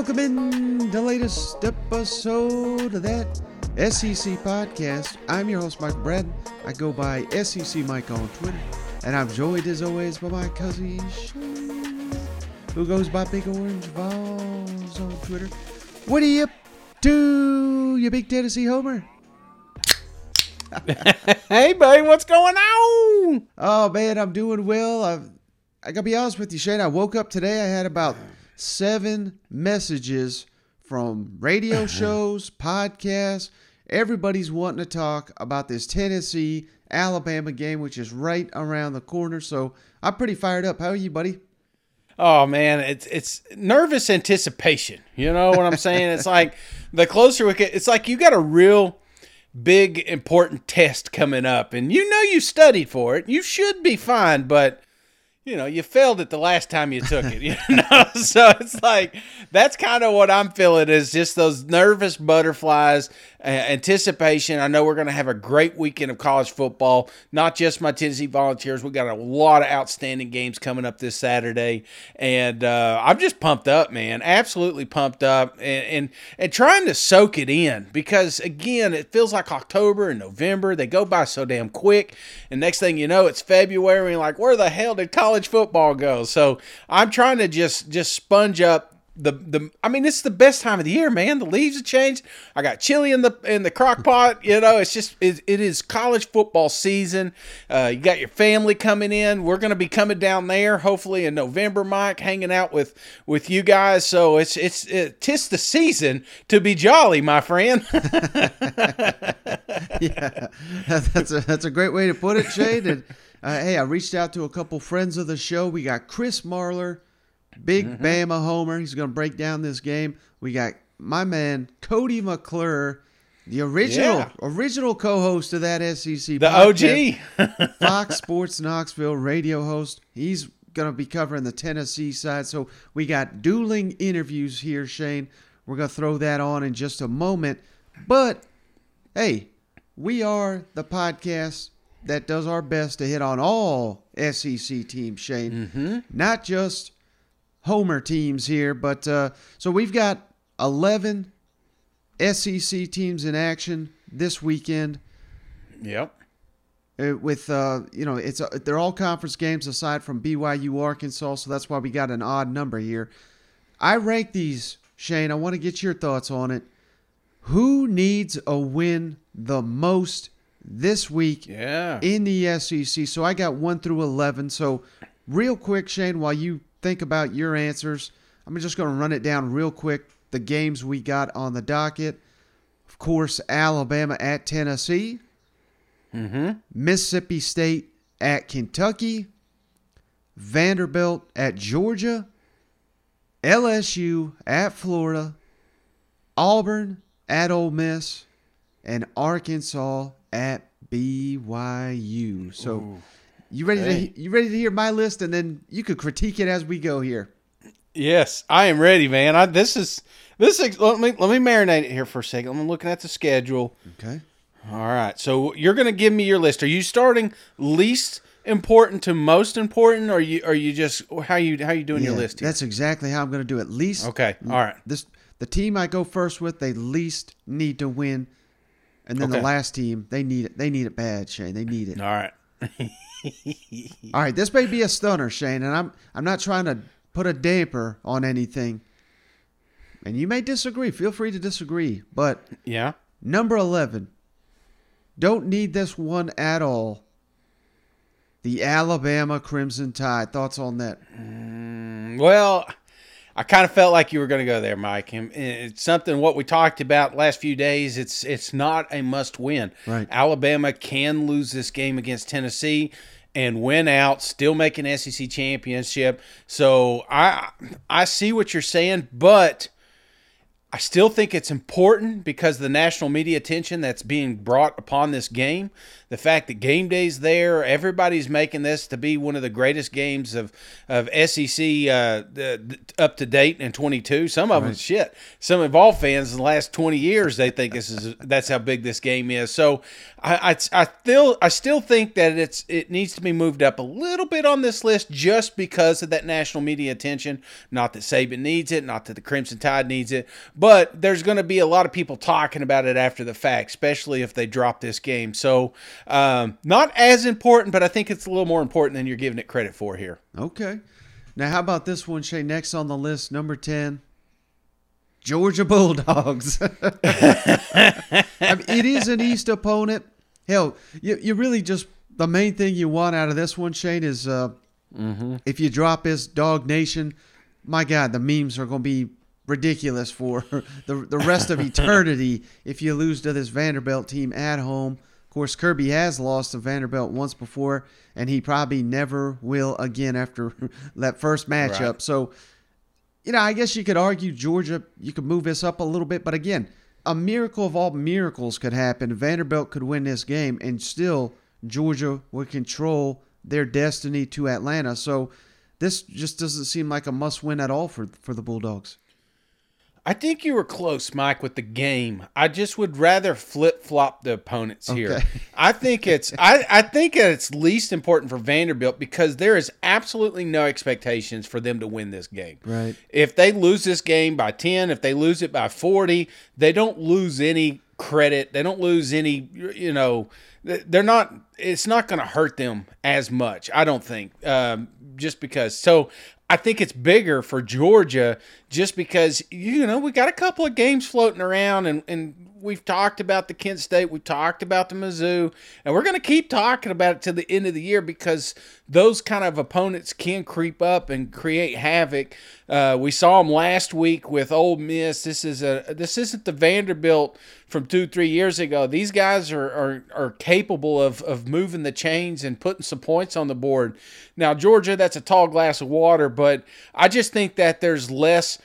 welcome in the latest episode of that SEC podcast. I'm your host, Mike Bratton. I go by SEC Mike on Twitter, and I'm joined as always by my cousin Shane, who goes by Big Orange Volz on Twitter. What are you up to, you big Tennessee homer? hey, buddy, what's going on? Oh man, I'm doing well. I've, I gotta be honest with you, Shane. I woke up today. I had about seven messages from radio shows, podcasts. Everybody's wanting to talk about this Tennessee Alabama game, which is right around the corner. So I'm pretty fired up. How are you, buddy? Oh man, it's it's nervous anticipation. You know what I'm saying? it's like the closer we get, it's like you got a real big important test coming up, and you know you studied for it. You should be fine, but you know, you failed it the last time you took it, you know? so it's like, that's kind of what I'm feeling is just those nervous butterflies, anticipation. I know we're going to have a great weekend of college football, not just my Tennessee Volunteers. We got a lot of outstanding games coming up this Saturday. And uh, I'm just pumped up, man. Absolutely pumped up and, and, and trying to soak it in because, again, it feels like October and November. They go by so damn quick. And next thing you know, it's February. And like, where the hell did college football go? So I'm trying to just just sponge up the the I mean it's the best time of the year, man. The leaves have changed. I got chili in the in the crock pot. You know, it's just it, it is college football season. Uh, you got your family coming in. We're going to be coming down there hopefully in November, Mike, hanging out with with you guys. So it's it's it, tis the season to be jolly, my friend. yeah, that's a that's a great way to put it, Shane. And uh, hey, I reached out to a couple friends of the show. We got Chris Marler, big mm-hmm. Bama homer. He's going to break down this game. We got my man Cody McClure, the original yeah. original co-host of that SEC, the podcast, OG, Fox Sports Knoxville radio host. He's going to be covering the Tennessee side. So we got dueling interviews here, Shane. We're going to throw that on in just a moment. But hey, we are the podcast that does our best to hit on all SEC teams, Shane. Mm-hmm. Not just Homer teams here, but uh, so we've got 11 SEC teams in action this weekend. Yep. Uh, with uh, you know, it's uh, they're all conference games aside from BYU Arkansas, so that's why we got an odd number here. I rank these, Shane. I want to get your thoughts on it. Who needs a win the most this week yeah. in the SEC. So I got 1 through 11. So, real quick, Shane, while you think about your answers, I'm just going to run it down real quick. The games we got on the docket. Of course, Alabama at Tennessee, mm-hmm. Mississippi State at Kentucky, Vanderbilt at Georgia, LSU at Florida, Auburn at Ole Miss, and Arkansas at BYU. So Ooh. You ready hey. to you ready to hear my list and then you could critique it as we go here. Yes, I am ready, man. I, this is this is, let me let me marinate it here for a second. I'm looking at the schedule. Okay. All right. So you're going to give me your list. Are you starting least important to most important or are you are you just how you how you doing yeah, your list here? That's exactly how I'm going to do it. Least Okay. All right. This the team I go first with, they least need to win and then okay. the last team, they need it. They need it bad, Shane. They need it. All right. All right. This may be a stunner, Shane, and I'm I'm not trying to put a damper on anything. And you may disagree. Feel free to disagree. But yeah, number eleven. Don't need this one at all. The Alabama Crimson Tide. Thoughts on that? Mm, well, I kind of felt like you were going to go there, Mike. And it's something what we talked about last few days. It's it's not a must win. Right. Alabama can lose this game against Tennessee and win out, still make an SEC championship. So I I see what you're saying, but I still think it's important because of the national media attention that's being brought upon this game. The fact that game day's there, everybody's making this to be one of the greatest games of of SEC uh, the, up to date in 22. Some of right. them shit. Some Evolve fans in the last 20 years they think this is that's how big this game is. So I, I, I still I still think that it's it needs to be moved up a little bit on this list just because of that national media attention. Not that Saban needs it, not that the Crimson Tide needs it but there's going to be a lot of people talking about it after the fact, especially if they drop this game. So, um, not as important, but I think it's a little more important than you're giving it credit for here. Okay. Now, how about this one, Shay? Next on the list, number 10, Georgia Bulldogs. I mean, it is an East opponent. Hell, you, you really just, the main thing you want out of this one, Shane, is uh, mm-hmm. if you drop this Dog Nation, my God, the memes are going to be ridiculous for the the rest of eternity if you lose to this Vanderbilt team at home. Of course, Kirby has lost to Vanderbilt once before, and he probably never will again after that first matchup. Right. So, you know, I guess you could argue Georgia, you could move this up a little bit, but again, a miracle of all miracles could happen. Vanderbilt could win this game, and still Georgia would control their destiny to Atlanta. So, this just doesn't seem like a must win at all for, for the Bulldogs. I think you were close, Mike, with the game. I just would rather flip flop the opponents here. Okay. I think it's I, I think it's least important for Vanderbilt because there is absolutely no expectations for them to win this game. Right. If they lose this game by ten, if they lose it by forty, they don't lose any credit. They don't lose any you know they're not it's not going to hurt them as much i don't think um, just because so I think it's bigger for Georgia just because you know we got a couple of games floating around and, and we've talked about the Kent State, we've talked about the Mizzou, and we're going to keep talking about it to the end of the year because those kind of opponents can creep up and create havoc. Uh, we saw them last week with Ole Miss. This is a this isn't the Vanderbilt from two three years ago. These guys are are, are capable of of moving the chains and putting some points on the board. Now Georgia, that's a tall glass of water, but I just think that there's less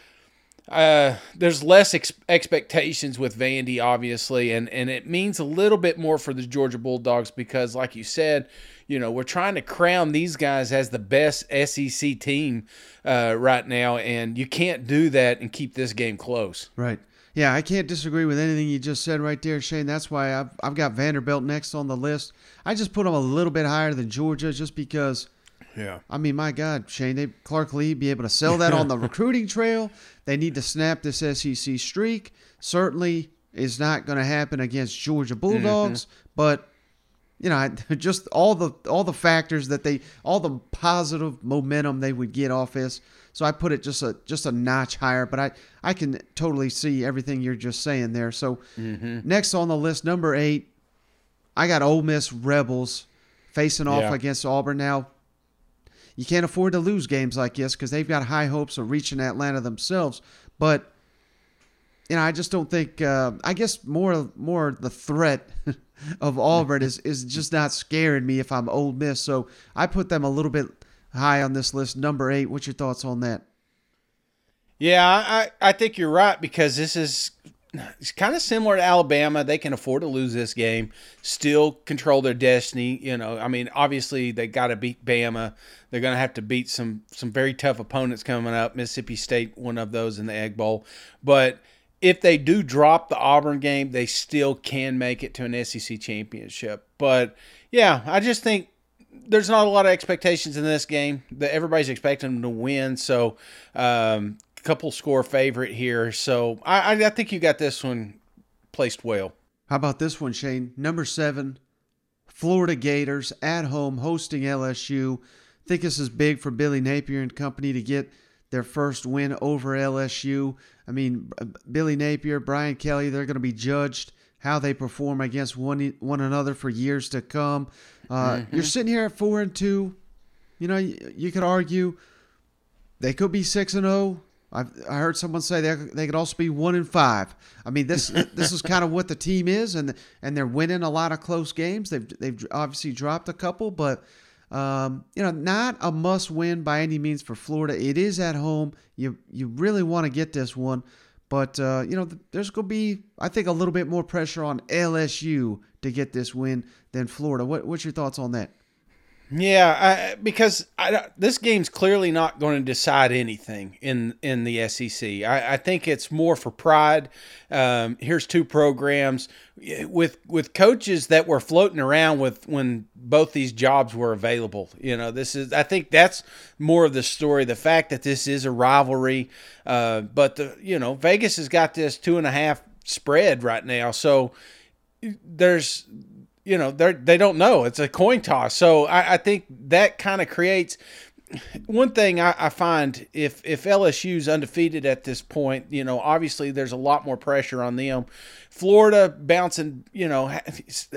uh, there's less ex- expectations with Vandy, obviously, and, and it means a little bit more for the Georgia Bulldogs because, like you said, you know, we're trying to crown these guys as the best SEC team uh, right now, and you can't do that and keep this game close. Right. Yeah, I can't disagree with anything you just said right there, Shane. That's why I've, I've got Vanderbilt next on the list. I just put them a little bit higher than Georgia just because – yeah. I mean, my God, Shane, they Clark Lea be able to sell that on the recruiting trail. They need to snap this SEC streak. Certainly is not going to happen against Georgia Bulldogs, mm-hmm. but you know, just all the all the factors that they all the positive momentum they would get off this. So I put it just a just a notch higher, but I I can totally see everything you're just saying there. So mm-hmm. next on the list, number eight, I got Ole Miss Rebels facing off yeah. against Auburn. Now you can't afford to lose games like this because they've got high hopes of reaching Atlanta themselves. But you know, I just don't think. Uh, I guess more more the threat of Auburn is is just not scaring me if I'm Ole Miss. So I put them a little bit high on this list, number eight. What's your thoughts on that? Yeah, I, I think you're right because this is it's kind of similar to Alabama. They can afford to lose this game, still control their destiny. You know, I mean, obviously they got to beat Bama. They're going to have to beat some some very tough opponents coming up. Mississippi State, one of those in the Egg Bowl. But if they do drop the Auburn game, they still can make it to an SEC championship. But yeah, I just think there's not a lot of expectations in this game. That everybody's expecting them to win. So um, couple score favorite here. So I, I think you got this one placed well. How about this one, Shane? Number seven, Florida Gators at home hosting LSU. Think this is big for Billy Napier and company to get their first win over LSU. I mean, Billy Napier, Brian Kelly, they're going to be judged how they perform against one one another for years to come. Uh, mm-hmm. You're sitting here at four and two. You know, you, you could argue they could be six and zero. Oh. I've, I heard someone say they, they could also be one in five. I mean, this this is kind of what the team is, and and they're winning a lot of close games. They've they've obviously dropped a couple, but um, you know, not a must win by any means for Florida. It is at home. You you really want to get this one, But uh, you know, there's going to be, I think, a little bit more pressure on LSU to get this win than Florida. What, what's your thoughts on that? Yeah, I, because I, this game's clearly not going to decide anything in in the SEC. I, I think it's more for pride. Um, here's two programs with with coaches that were floating around with when both these jobs were available. You know, this is I think that's more of the story. The fact that this is a rivalry, uh, but the you know Vegas has got this two and a half spread right now, so there's you know they they don't know. It's a coin toss. So I, I think that kind of creates one thing I, I, find if if LSU's undefeated at this point, you know, obviously there's a lot more pressure on them. Florida bouncing, you know,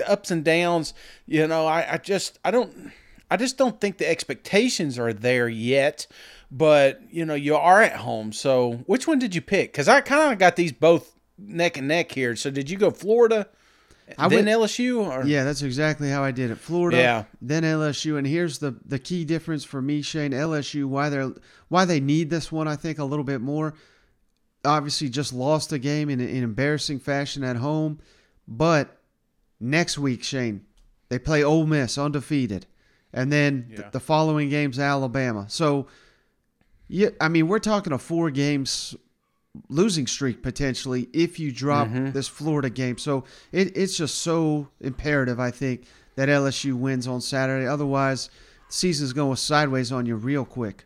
ups and downs. You know, I, I just I don't I just don't think the expectations are there yet. But you know, you are at home. So which one did you pick? Because I kind of got these both neck and neck here. So did you go Florida? I then went, LSU? Or? Yeah, that's exactly how I did it. Florida, yeah. then LSU, and here's the the key difference for me, Shane. LSU, why they're why they need this one, I think, a little bit more. Obviously, just lost a game in, in embarrassing fashion at home, but next week, Shane, they play Ole Miss undefeated, and then yeah. th- the following game's Alabama. So, yeah, I mean, we're talking a four games losing streak potentially if you drop mm-hmm. this Florida game. So it, it's just so imperative, I think, that LSU wins on Saturday. Otherwise, the season's going sideways on you real quick.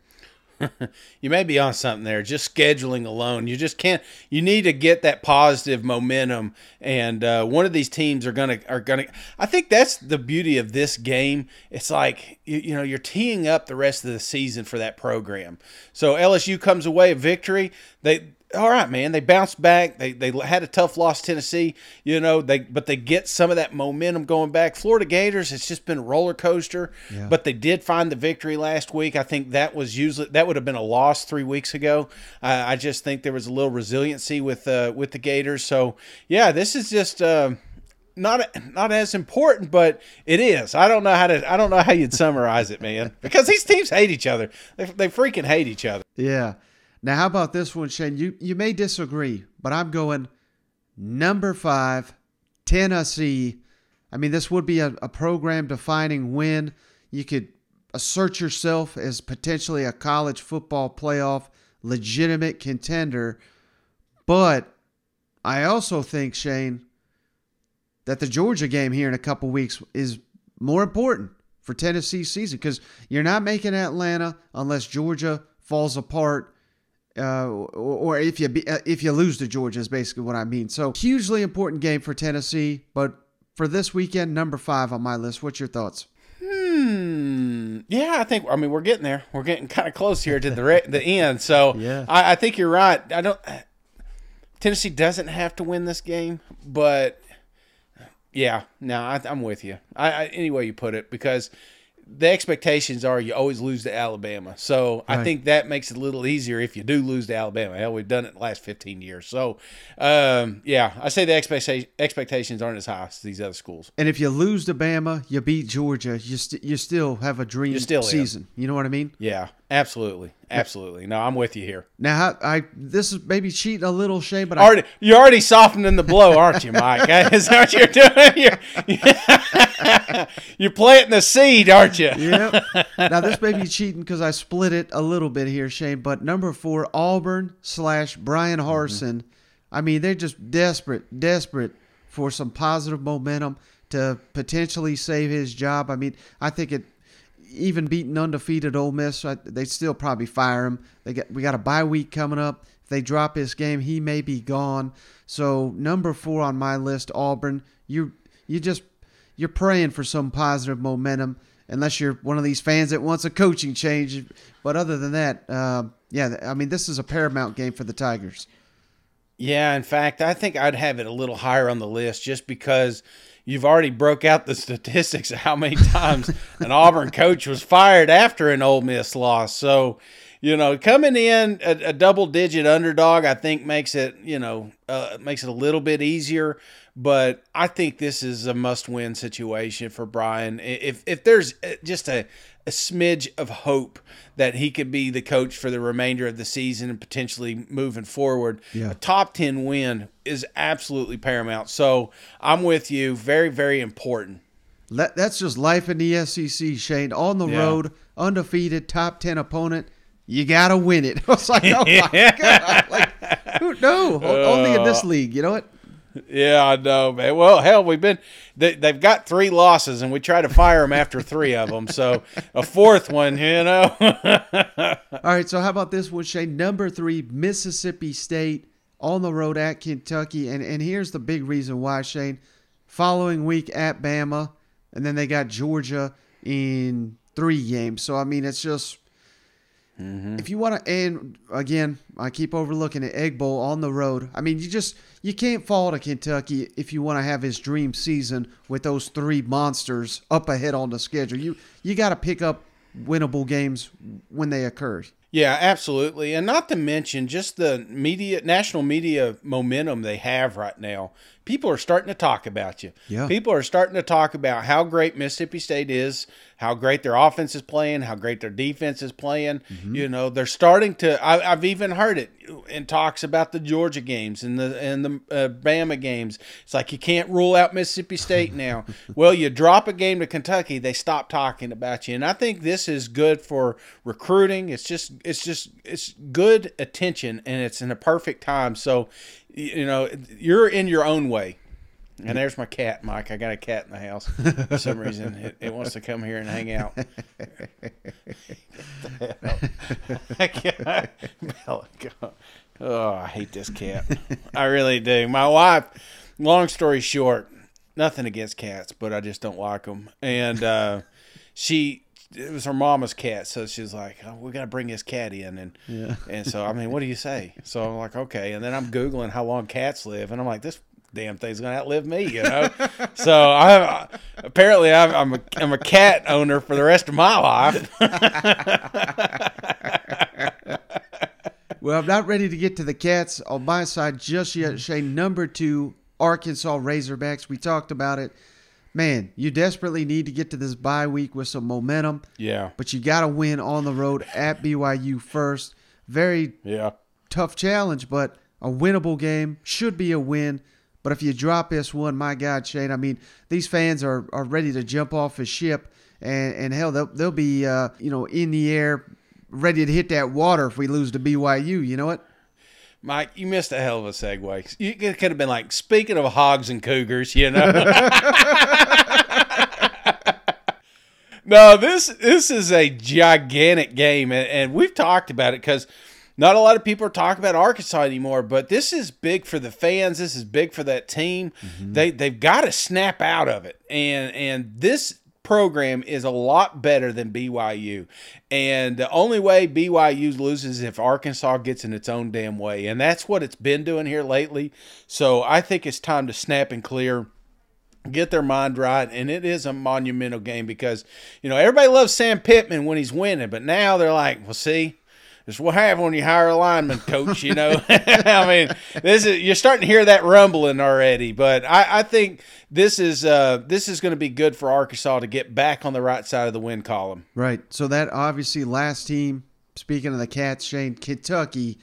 you may be on something there. Just scheduling alone, you just can't. You need to get that positive momentum, and uh, one of these teams are gonna are gonna. I think that's the beauty of this game. It's like you, you know you're teeing up the rest of the season for that program. So LSU comes away a victory. They all right, man. They bounced back. They they had a tough loss Tennessee, you know. They but they get some of that momentum going back. Florida Gators, it's just been a roller coaster. Yeah. But they did find the victory last week. I think that was usually that would have been a loss three weeks ago. Uh, I just think there was a little resiliency with uh, with the Gators. So yeah, this is just. Uh, not not as important, but it is. I don't know how to. I don't know how you'd summarize it, man. Because these teams hate each other. They, they freaking hate each other. Yeah. Now, how about this one, Shane? You you may disagree, but I'm going number five, Tennessee. I mean, this would be a, a program defining win. You could assert yourself as potentially a college football playoff legitimate contender. But I also think, Shane, that the Georgia game here in a couple weeks is more important for Tennessee's season because you're not making Atlanta unless Georgia falls apart uh, or if you be, uh, if you lose to Georgia is basically what I mean. So hugely important game for Tennessee, but for this weekend, number five on my list. What's your thoughts? Hmm. Yeah, I think. I mean, we're getting there. We're getting kind of close here to the re- the end. So yeah, I, I think you're right. I don't. Tennessee doesn't have to win this game, but yeah, no, I, am with you. I, I any way you put it because the expectations are you always lose to Alabama. So right. I think that makes it a little easier if you do lose to Alabama. Hell, we've done it the last 15 years. So, um, yeah, I say the expectation, expectations aren't as high as these other schools. And if you lose to Bama, you beat Georgia, you, st- you still have a dream still season. In. You know what I mean? Yeah, absolutely. Absolutely. No, I'm with you here. Now, I, I this is maybe cheating a little, Shane, but already, I, you're already softening the blow, aren't you, Mike? is that what you're doing? You're, you're planting the seed, aren't you? yeah. Now, this may be cheating because I split it a little bit here, Shane. But number four, Auburn slash Bryan. Harsin. Mm-hmm. I mean, they're just desperate, desperate for some positive momentum to potentially save his job. I mean, I think it even beating undefeated Ole Miss, they'd still probably fire him. They got we got a bye week coming up. If they drop this game, he may be gone. So number four on my list, Auburn. You you just you're praying for some positive momentum, unless you're one of these fans that wants a coaching change. But other than that, uh, yeah, I mean this is a paramount game for the Tigers. Yeah, in fact, I think I'd have it a little higher on the list just because you've already broke out the statistics of how many times an Auburn coach was fired after an Ole Miss loss. So, you know, coming in a, a double digit underdog, I think makes it, you know, uh, makes it a little bit easier. But I think this is a must win situation for Bryan. If if there's uh, just a a smidge of hope that he could be the coach for the remainder of the season and potentially moving forward. Yeah. A top 10 win is absolutely paramount. So I'm with you. Very, very important. Let, that's just life in the SEC, Shane. On the Yeah. road, undefeated, top 10 opponent. You got to win it. I was like, oh my God. Like, who, no, only in this league. You know what? Yeah, I know, man. Well, hell, we've been they, they've got three losses, and we try to fire them after three of them. So a fourth one, you know. All right, so how about this one, Shane? Number three, Mississippi State on the road at Kentucky. And, and here's the big reason why, Shane. Following week at Bama, and then they got Georgia in three games. So, I mean, it's just. Mm-hmm. If you want to, and again, I keep overlooking the Egg Bowl on the road. I mean, you just you can't fall to Kentucky if you want to have his dream season with those three monsters up ahead on the schedule. You you got to pick up winnable games when they occur. Yeah, absolutely. And not to mention just the media, national media momentum they have right now. People are starting to talk about you. Yeah. People are starting to talk about how great Mississippi State is, how great their offense is playing, how great their defense is playing. You know, they're starting to. I, I've even heard it in talks about the Georgia games and the and the uh, Bama games. It's like you can't rule out Mississippi State now. well, you drop a game to Kentucky, they stop talking about you, and I think this is good for recruiting. It's just it's just it's good attention, and it's in a perfect time. So, you know, you're in your own way. And there's my cat, Mike. I got a cat in the house. For some reason, it, it wants to come here and hang out. oh, I hate this cat. I really do. My wife, long story short, nothing against cats, but I just don't like them. And uh, she, it was her mama's cat, so she's like, oh, "We got to bring this cat in," and Yeah. and so I mean, what do you say? So I'm like, okay, and then I'm googling how long cats live, and I'm like, this damn thing's gonna outlive me, you know. so I apparently I'm I'm a, I'm a cat owner for the rest of my life. Well, I'm not ready to get to the Cats on my side just yet. Shane, number two, Arkansas Razorbacks. We talked about it. Man, you desperately need to get to this bye week with some momentum, yeah, but you got to win on the road at BYU first. Very yeah. tough challenge, but a winnable game should be a win. But if you drop this one, my God, Shane, I mean, these fans are, are ready to jump off the ship, and, and hell, they'll, they'll be uh, you know in the air, ready to hit that water if we lose to BYU. You know what? Mike, you missed a hell of a segue. You it could have been like, speaking of hogs and cougars, you know. no, this this is a gigantic game, and, and we've talked about it because not a lot of people are talking about Arkansas anymore. But this is big for the fans. This is big for that team. Mm-hmm. They they've got to snap out of it, and and this program is a lot better than BYU. And the only way BYU loses is if Arkansas gets in its own damn way. And that's what it's been doing here lately. So I think it's time to snap and clear. Get their mind right, and it is a monumental game because you know everybody loves Sam Pittman when he's winning, but now they're like, "Well, see, this is what happens when you hire a lineman coach." You know, I mean, this is you're starting to hear that rumbling already. But I, I think this is uh, this is going to be good for Arkansas to get back on the right side of the win column. Right. So that obviously last team. Speaking of the Cats, Shane, Kentucky,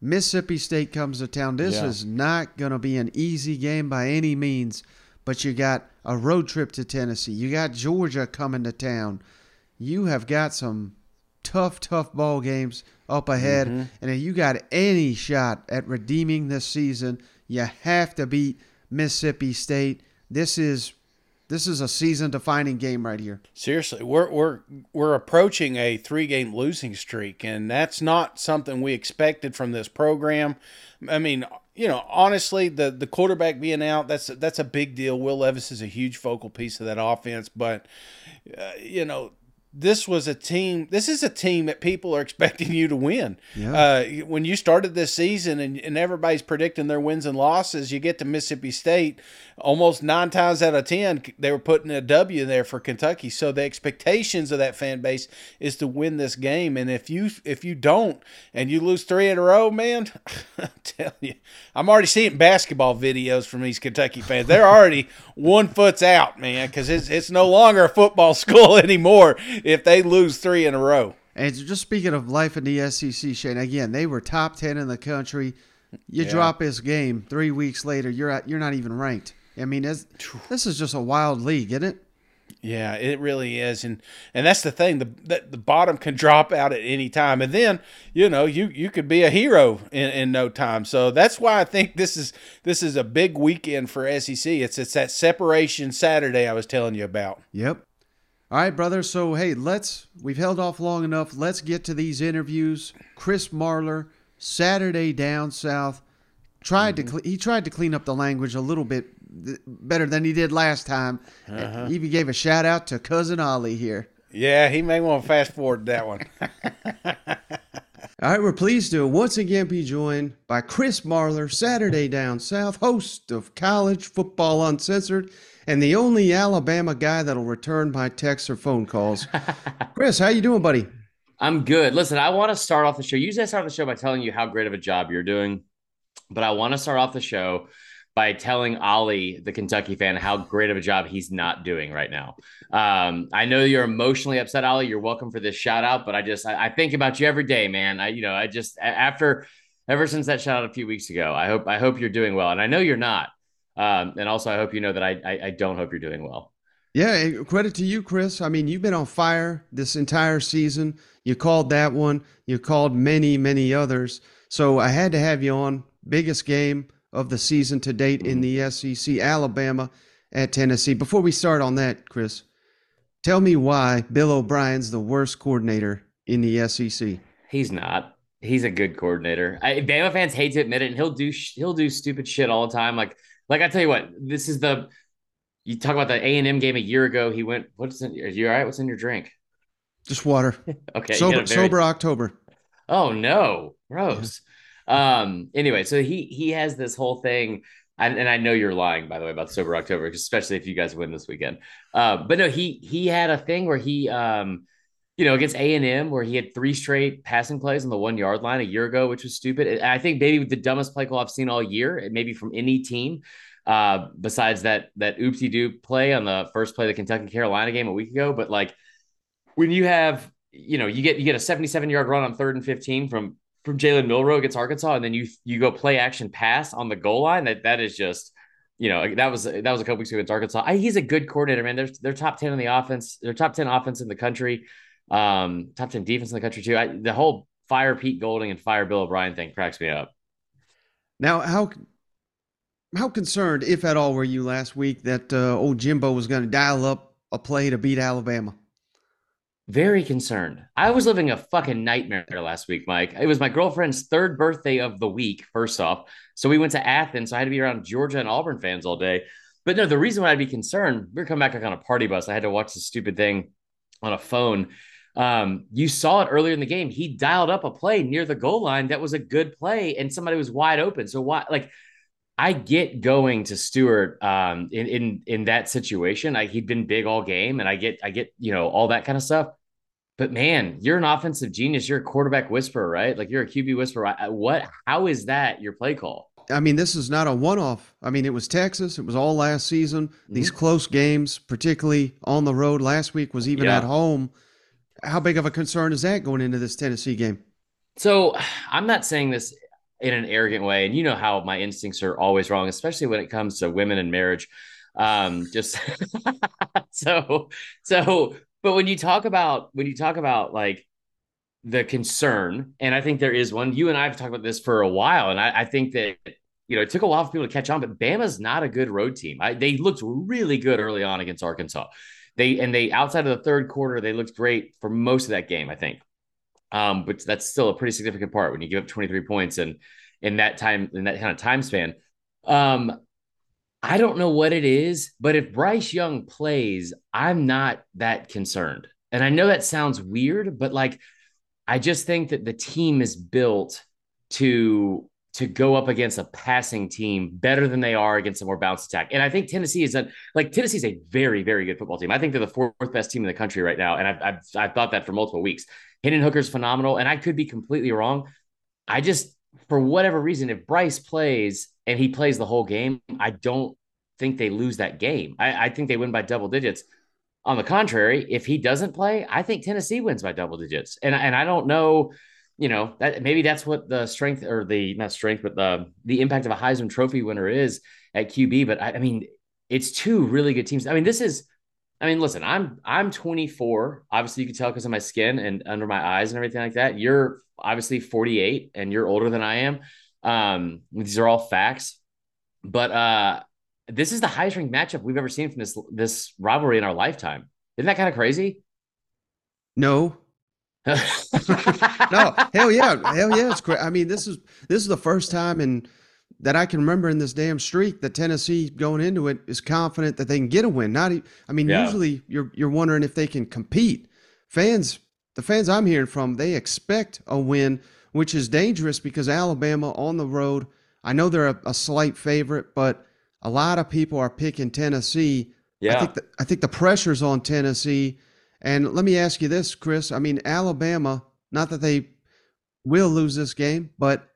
Mississippi State comes to town. This Yeah. is not going to be an easy game by any means. But you got a road trip to Tennessee. You got Georgia coming to town. You have got some tough, tough ball games up ahead. Mm-hmm. And if you got any shot at redeeming this season, you have to beat Mississippi State. This is this is a season defining game right here. Seriously, we're we're we're approaching a three game losing streak, and that's not something we expected from this program. I mean, you know, honestly, the the quarterback being out that's that's a big deal. Will Levis is a huge focal piece of that offense, but uh, you know. This was a team. This is a team that people are expecting you to win. Yeah. Uh, when you started this season and, and everybody's predicting their wins and losses, you get to Mississippi State. Almost nine times out of ten, they were putting a W there for Kentucky. So the expectations of that fan base is to win this game. And if you if you don't and you lose three in a row, man, I tell you, I'm already seeing basketball videos from these Kentucky fans. They're already one foot's out, man, because it's it's no longer a football school anymore if they lose three in a row. And just speaking of life in the SEC, Shane, again, they were top 10 in the country. You Yeah. drop this game three weeks later, you're at, you're not even ranked. I mean, this, this is just a wild league, isn't it? Yeah, it really is, and and that's the thing. The the, the bottom can drop out at any time, and then you know you you could be a hero in, in no time. So that's why I think this is this is a big weekend for SEC. It's it's that separation Saturday I was telling you about. Yep. All right, brother. So, hey, let's, we've held off long enough. Let's get to these interviews. Chris Marler, Saturday down south, tried to, mm-hmm. cle he tried to clean up the language a little bit better than he did last time. Uh-huh. He even gave a shout out to Cousin Ollie here. Yeah, he may want to fast forward that one. All right, we're pleased to once again be joined by Chris Marler, Saturday Down South, host of College Football Uncensored, and the only Alabama guy that'll return my texts or phone calls. Chris, how you doing, buddy? I'm good. Listen, I want to start off the show. Usually I start the show by telling you how great of a job you're doing, but I want to start off the show by telling Ollie, the Kentucky fan, how great of a job he's not doing right now. Um, I know you're emotionally upset, Ollie. You're welcome for this shout out, but I just I, I think about you every day, man. I you know I just after ever since that shout out a few weeks ago, I hope I hope you're doing well, and I know you're not. Um, and also, I hope you know that I, I I don't hope you're doing well. Yeah, credit to you, Chris. I mean, you've been on fire this entire season. You called that one. You called many, many others. So I had to have you on. Biggest game of the season to date in the SEC, Alabama at Tennessee. Before we start on that, Chris, tell me why Bill O'Brien's the worst coordinator in the SEC. He's not. He's a good coordinator. I, Bama fans hate to admit it, and he'll do he'll do stupid shit all the time. Like like I tell you what, this is the you talk about the A and M game a year ago. He went. What's in? Are you all right? What's in your drink? Just water. Okay. sober, very- sober October. Oh no, gross. Um. Anyway, so he he has this whole thing, and, and I know you're lying by the way about sober October, especially if you guys win this weekend. Uh, but no, he he had a thing where he um, you know, against A and M where he had three straight passing plays on the one yard line a year ago, which was stupid. I think maybe the dumbest play call I've seen all year, maybe from any team. Uh, besides that that oopsie doo play on the first play of the Kentucky Carolina game a week ago, but like when you have you know you get you get a 77 yard run on third and 15 from from Jalen Milroe against Arkansas, and then you you go play action pass on the goal line. That that is just you know that was that was a couple weeks ago against Arkansas. I, he's a good coordinator, man. They're they're top ten in the offense. They're top ten offense in the country. Um, top ten defense in the country too. I, the whole fire Pete Golding and fire Bill O'Brien thing cracks me up. Now, how how concerned, if at all, were you last week that uh, old Jimbo was going to dial up a play to beat Alabama? Very concerned. I was living a fucking nightmare there last week, Mike. It was my girlfriend's third birthday of the week, first off. So we went to Athens. So I had to be around Georgia and Auburn fans all day. But no, the reason why I'd be concerned, we were coming back like on a party bus. I had to watch this stupid thing on a phone. Um, you saw it earlier in the game. He dialed up a play near the goal line that was a good play, and somebody was wide open. So why like I get going to Stewart um, in in in that situation. Like he'd been big all game, and I get I get you know all that kind of stuff. But man, you're an offensive genius. You're a quarterback whisperer, right? Like you're a QB whisperer. What? How is that your play call? I mean, this is not a one off. I mean, it was Texas. It was all last season. These close games, particularly on the road. Last week was even Yeah. at home. How big of a concern is that going into this Tennessee game? So I'm not saying this in an arrogant way, and you know how my instincts are always wrong, especially when it comes to women and marriage. Um, just so so, but when you talk about when you talk about like the concern, and I think there is one. You and I have talked about this for a while, and I, I think that you know it took a while for people to catch on, but Bama's not a good road team. I, they looked really good early on against Arkansas. They and they outside of the third quarter, they looked great for most of that game. I think. Um, but that's still a pretty significant part when you give up 23 points and in that time in that kind of time span. Um, I don't know what it is, but if Bryce Young plays, I'm not that concerned. And I know that sounds weird, but like I just think that the team is built to to go up against a passing team better than they are against a more balanced attack. And I think Tennessee is a like Tennessee is a very very good football team. I think they're the fourth best team in the country right now, and I've I've, I've thought that for multiple weeks. Hendon Hooker's phenomenal, and I could be completely wrong. I just for whatever reason, if Bryce plays and he plays the whole game, I don't think they lose that game. I, I think they win by double digits. On the contrary, if he doesn't play, I think Tennessee wins by double digits. And and I don't know, you know, that maybe that's what the strength or the not strength, but the the impact of a Heisman Trophy winner is at QB. But I, I mean, it's two really good teams. I mean, this is. I mean, listen, I'm I'm 24. Obviously, you can tell because of my skin and under my eyes and everything like that. You're obviously 48, and you're older than I am. Um, these are all facts. But uh, this is the highest ranked matchup we've ever seen from this this rivalry in our lifetime. Isn't that kind of crazy? No. no, hell yeah, hell yeah, it's great. I mean, this is this is the first time in that I can remember in this damn streak that Tennessee going into it is confident that they can get a win. Not, I mean, yeah. usually you're you're wondering if they can compete. Fans, the fans I'm hearing from, they expect a win, which is dangerous because Alabama on the road. I know they're a, a slight favorite, but a lot of people are picking Tennessee. Yeah. I think the, I think the pressure's on Tennessee. And let me ask you this, Chris. I mean, Alabama, not that they will lose this game, but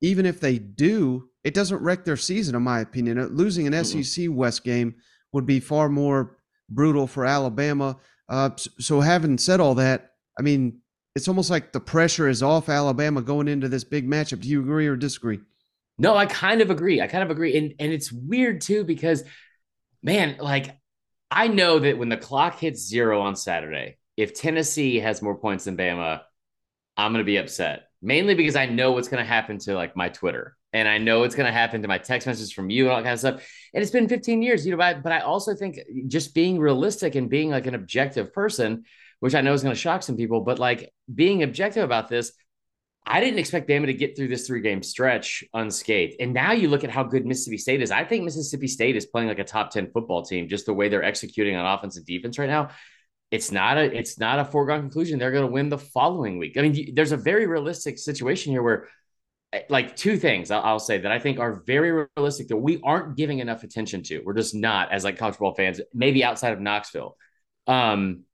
even if they do, it doesn't wreck their season, in my opinion. Uh, losing an mm-hmm. SEC West game would be far more brutal for Alabama. Uh, so, having said all that, I mean, it's almost like the pressure is off Alabama going into this big matchup. Do you agree or disagree? No, I kind of agree. I kind of agree. And and it's weird too because man, like I know that when the clock hits zero on Saturday, if Tennessee has more points than Bama, I'm going to be upset. Mainly because I know what's going to happen to like my Twitter and I know it's going to happen to my text messages from you and all that kind of stuff. And it's been 15 years, you know, but, but I also think just being realistic and being like an objective person, which I know is going to shock some people, but like being objective about this, I didn't expect Bama to get through this three game stretch unscathed. And now you look at how good Mississippi State is. I think Mississippi State is playing like a top 10 football team, just the way they're executing on offense and defense right now. It's not a it's not a foregone conclusion. They're going to win the following week. I mean, there's a very realistic situation here where eh, like two things I'll, say that I think are very realistic that we aren't giving enough attention to. We're just not as like college football fans, maybe outside of Knoxville. Um,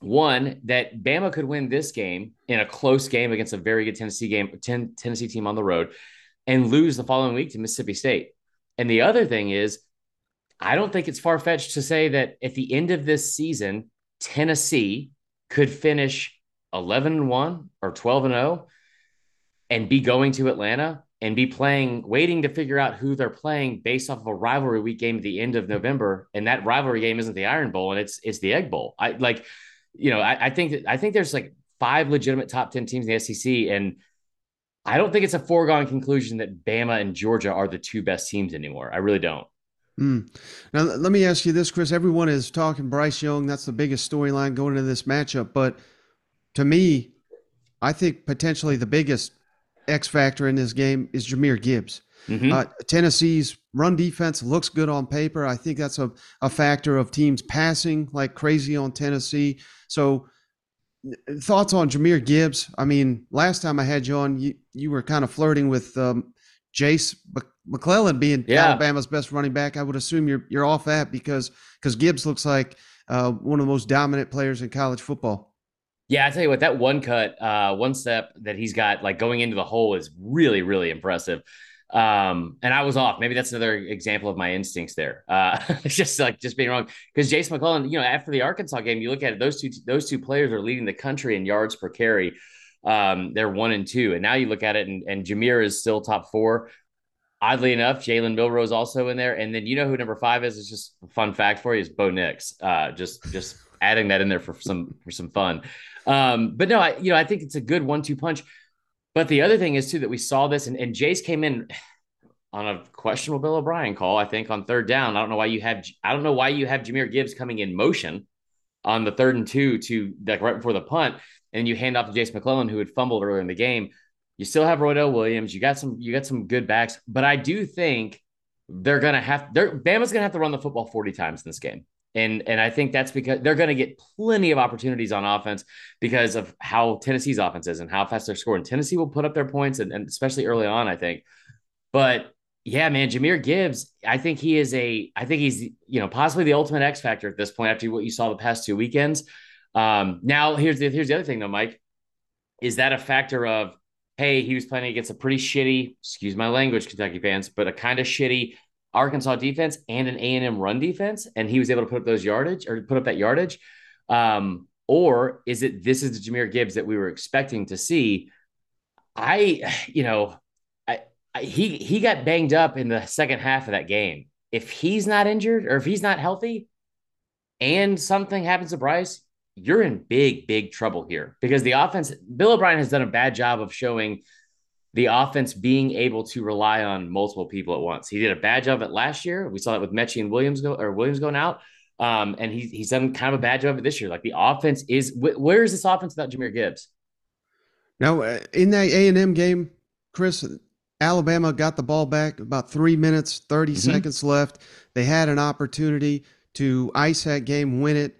one that Bama could win this game in a close game against a very good Tennessee game, ten, Tennessee team on the road, and lose the following week to Mississippi State. And the other thing is, I don't think it's far fetched to say that at the end of this season, Tennessee could finish 11 and 1 or 12 and 0 and be going to Atlanta and be playing, waiting to figure out who they're playing based off of a rivalry week game at the end of November. And that rivalry game isn't the Iron Bowl and it's it's the Egg Bowl. I like you know, I, I think that I think there's like five legitimate top 10 teams in the SEC. And I don't think it's a foregone conclusion that Bama and Georgia are the two best teams anymore. I really don't. Mm. Now, let me ask you this, Chris. Everyone is talking Bryce Young. That's the biggest storyline going into this matchup. But to me, I think potentially the biggest X factor in this game is Jahmyr Gibbs. Mm-hmm. Uh, Tennessee's run defense looks good on paper. I think that's a, a factor of teams passing like crazy on Tennessee. So, thoughts on Jahmyr Gibbs? I mean, last time I had you on, you, you were kind of flirting with um, Jase McClellan being yeah. Alabama's best running back. I would assume you're you're off that because because Gibbs looks like uh, one of the most dominant players in college football. Yeah, I tell you what, that one cut, uh, one step that he's got like going into the hole is really, really impressive. Um, and I was off. Maybe that's another example of my instincts there. Uh, just like just being wrong because Jase McClellan, you know, after the Arkansas game, you look at it; those two those two players are leading the country in yards per carry. Um, they're one and two, and now you look at it, and, and Jahmyr is still top four. Oddly enough, Jalen Milroe also in there, and then you know who number five is? It's just a fun fact for you is Bo Nix. Uh, just just adding that in there for some for some fun. Um, but no, I you know I think it's a good one two punch. But the other thing is too that we saw this, and, and Jase came in on a questionable Bill O'Brien call. I think on third down. I don't know why you have. I don't know why you have Jahmyr Gibbs coming in motion on the third and two to like right before the punt, and you hand off to Jase McClellan who had fumbled earlier in the game. You still have Roydell Williams. You got some. You got some good backs, but I do think they're gonna have. They're Bama's gonna have to run the football forty times in this game. And and I think that's because they're going to get plenty of opportunities on offense because of how Tennessee's offense is and how fast they're scoring. Tennessee will put up their points, and, and especially early on, I think. But yeah, man, Jahmyr Gibbs, I think he is a, I think he's, you know, possibly the ultimate X factor at this point after what you saw the past two weekends. Um, now here's the here's the other thing though, Mike. Is that a factor of, hey, he was playing against a pretty shitty, excuse my language, Kentucky fans, but a kind of shitty Arkansas defense and an A&M run defense, and he was able to put up those yardage or put up that yardage? Um, or is it this is the Jahmyr Gibbs that we were expecting to see? I, you know, I, I he he got banged up in the second half of that game. If he's not injured or if he's not healthy, and something happens to Bryce, you're in big, big trouble here because the offense, Bill O'Brien has done a bad job of showing the offense being able to rely on multiple people at once. He did a bad job at last year. We saw that with Metchie and Williams go or Williams going out. Um, and he's he's done kind of a bad job of it this year. Like the offense is wh- where is this offense without Jahmyr Gibbs? Now uh, in that A and M game, Chris, Alabama got the ball back about three minutes, 30 mm-hmm. seconds left. They had an opportunity to ice that game, win it,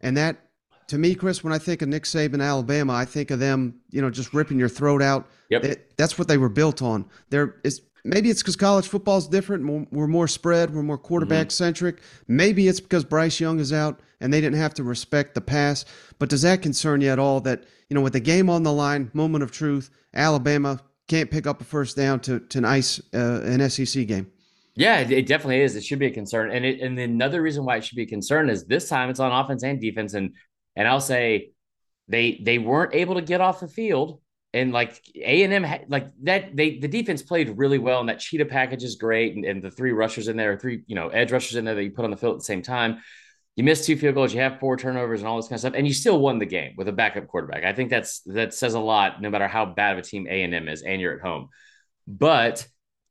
and that to me, Chris, when I think of Nick Saban, Alabama, I think of them, you know, just ripping your throat out. Yep. It, that's what they were built on. There is maybe it's because college football is different. More, we're more spread. We're more quarterback centric. Mm-hmm. Maybe it's because Bryce Young is out and they didn't have to respect the pass. But does that concern you at all? That you know, with the game on the line, moment of truth, Alabama can't pick up a first down to to an ice uh, an SEC game. Yeah, it definitely is. It should be a concern, and it, and another reason why it should be a concern is this time it's on offense and defense, and and I'll say they they weren't able to get off the field. And like A and M, like that, they the defense played really well, and that cheetah package is great, and, and the three rushers in there, three you know edge rushers in there that you put on the field at the same time. You missed two field goals, you have four turnovers, and all this kind of stuff, and you still won the game with a backup quarterback. I think that's that says a lot, no matter how bad of a team A and M is, and you're at home. But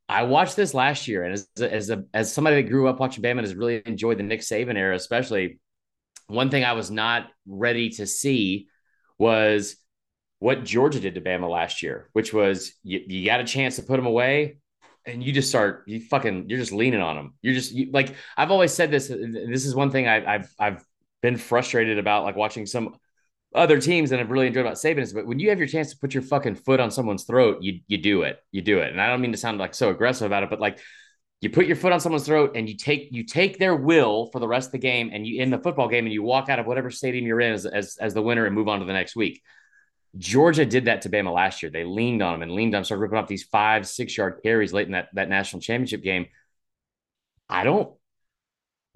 I watched this last year, and as as a, as somebody that grew up watching Bama and has really enjoyed the Nick Saban era, especially one thing I was not ready to see was what Georgia did to Bama last year, which was you, you got a chance to put them away and you just start you fucking you're just leaning on them. You're just you, like I've always said this. This is one thing I, I've I've been frustrated about, like watching some other teams and I've really enjoyed about Saban is, but when you have your chance to put your fucking foot on someone's throat, you you do it, you do it. And I don't mean to sound like so aggressive about it, but like you put your foot on someone's throat and you take you take their will for the rest of the game and you in the football game and you walk out of whatever stadium you're in as, as, as the winner and move on to the next week. Georgia did that to Bama last year. They leaned on them and leaned on them, started ripping off these five, six yard carries late in that, that national championship game. I don't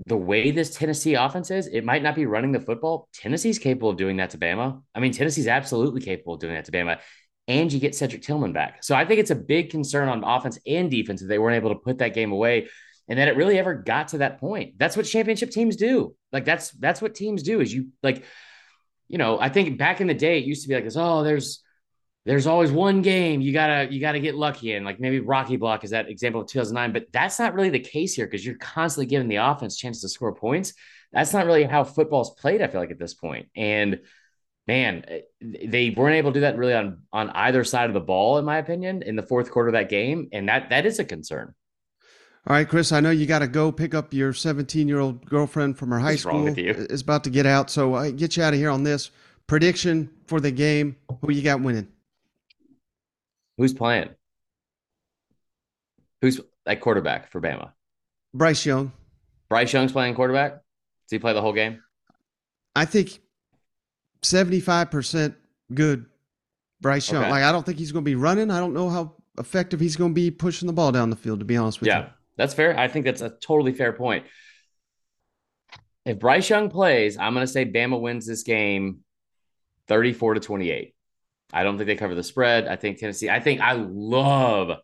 the way this Tennessee offense is, it might not be running the football. Tennessee's capable of doing that to Bama. I mean, Tennessee's absolutely capable of doing that to Bama and you get Cedric Tillman back. So I think it's a big concern on offense and defense if they weren't able to put that game away and that it really ever got to that point. That's what championship teams do. Like that's that's what teams do is you like you know, I think back in the day it used to be like this, oh, there's there's always one game you gotta you gotta get lucky in like maybe rocky block is that example of 2009 but that's not really the case here because you're constantly giving the offense chances to score points that's not really how football's played i feel like at this point and man, eh, they weren't able to do that really on on either side of the ball, in my opinion, in the fourth quarter of that game, and that that is a concern. All right, Chris, I know you got to go pick up your 17 year old girlfriend from her high school. What's school. Is about to get out, so I get you out of here on this prediction for the game. Who you got winning? Who's playing? Who's at quarterback for Bama? Bryce Young. Bryce Young's playing quarterback. Does he play the whole game? I think 75% good Bryce Young. Okay. Like I don't think he's going to be running. I don't know how effective he's going to be pushing the ball down the field to be honest with yeah, you. Yeah. That's fair. I think that's a totally fair point. If Bryce Young plays, I'm going to say Bama wins this game 34 to 28. I don't think they cover the spread. I think Tennessee, I think I love,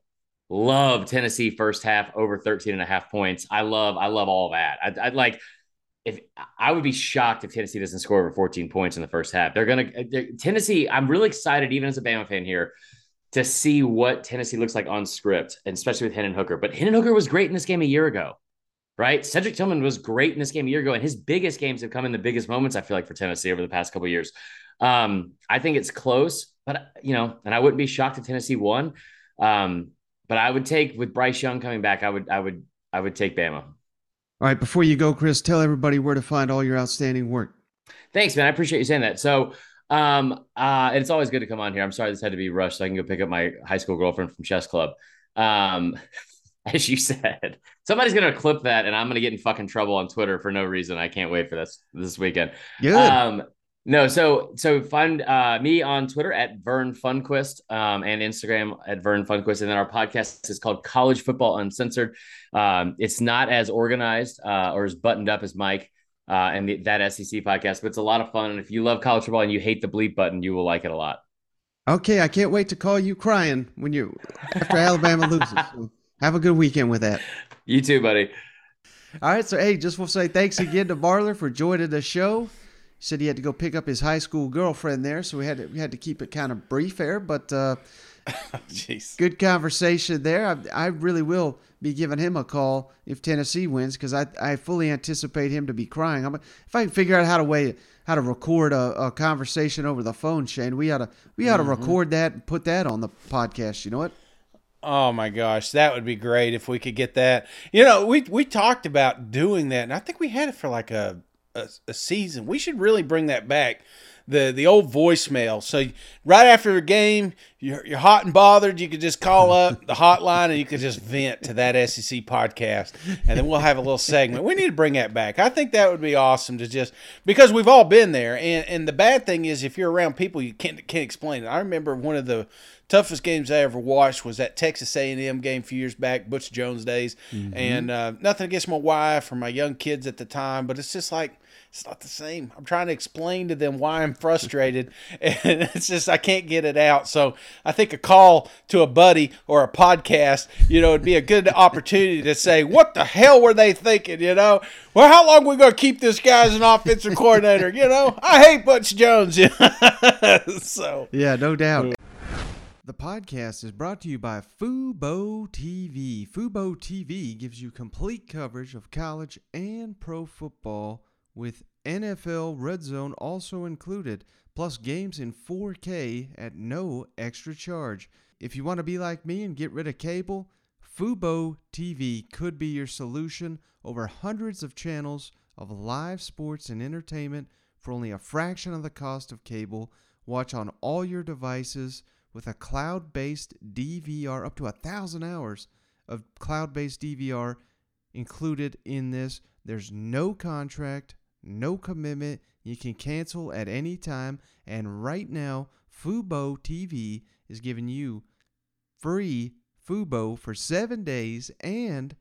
love Tennessee first half over 13 and a half points. I love, I love all that. I, would like, if I would be shocked if Tennessee doesn't score over 14 points in the first half. They're going to Tennessee. I'm really excited, even as a Bama fan here, to see what Tennessee looks like on script, and especially with Hendon Hooker. But Hendon Hooker was great in this game a year ago, right? Cedric Tillman was great in this game a year ago, and his biggest games have come in the biggest moments. I feel like for Tennessee over the past couple years. Um, I think it's close, but you know, and I wouldn't be shocked if Tennessee won. Um, but I would take with Bryce Young coming back. I would, I would, I would take Bama. All right, before you go, Chris, tell everybody where to find all your outstanding work. Thanks, man. I appreciate you saying that. So, um, uh, it's always good to come on here. I'm sorry this had to be rushed so I can go pick up my high school girlfriend from chess club. Um, as you said, somebody's gonna clip that, and I'm gonna get in fucking trouble on Twitter for no reason. I can't wait for this this weekend. Good. Um, no, so so find uh, me on Twitter at Vern Funquist um, and Instagram at Vern Funquist, and then our podcast is called College Football Uncensored. Um, it's not as organized uh, or as buttoned up as Mike uh, and the, that SEC podcast, but it's a lot of fun. And if you love college football and you hate the bleep button, you will like it a lot. Okay, I can't wait to call you crying when you after Alabama loses. So have a good weekend with that. You too, buddy. All right, so hey, just want to say thanks again to Marler for joining the show. Said he had to go pick up his high school girlfriend there, so we had to, we had to keep it kind of brief there, but uh, Jeez. good conversation there. I, I really will be giving him a call if Tennessee wins because I, I fully anticipate him to be crying. I'm, if I can figure out how to way how to record a, a conversation over the phone, Shane, we ought to we ought to record that and put that on the podcast. You know what? Oh my gosh, that would be great if we could get that. You know, we we talked about doing that, and I think we had it for like a a, a season. We should really bring that back. The the old voicemail. So right after a game, you're, you're hot and bothered. You could just call up the hotline and you could just vent to that SEC podcast, and then we'll have a little segment. We need to bring that back. I think that would be awesome to just because we've all been there. And and the bad thing is if you're around people you can't can't explain it. I remember one of the toughest games I ever watched was that Texas A&M game a few years back, Butch Jones days, and uh, nothing against my wife or my young kids at the time, but it's just like it's not the same. I'm trying to explain to them why I'm frustrated, and it's just I can't get it out. So I think a call to a buddy or a podcast, you know, would be a good opportunity to say, "What the hell were they thinking?" You know, well, how long we gonna keep this guy as an offensive coordinator? You know, I hate Butch Jones. So Yeah, no doubt. The podcast is brought to you by Fubo TV. Fubo TV gives you complete coverage of college and pro football with NFL Red Zone also included, plus games in 4K at no extra charge. If you want to be like me and get rid of cable, Fubo TV could be your solution. Over hundreds of channels of live sports and entertainment for only a fraction of the cost of cable. Watch on all your devices with a cloud based DVR, up to a thousand hours of cloud based DVR included in this. There's no contract, no commitment. You can cancel at any time. And right now, Fubo TV is giving you free Fubo for seven days and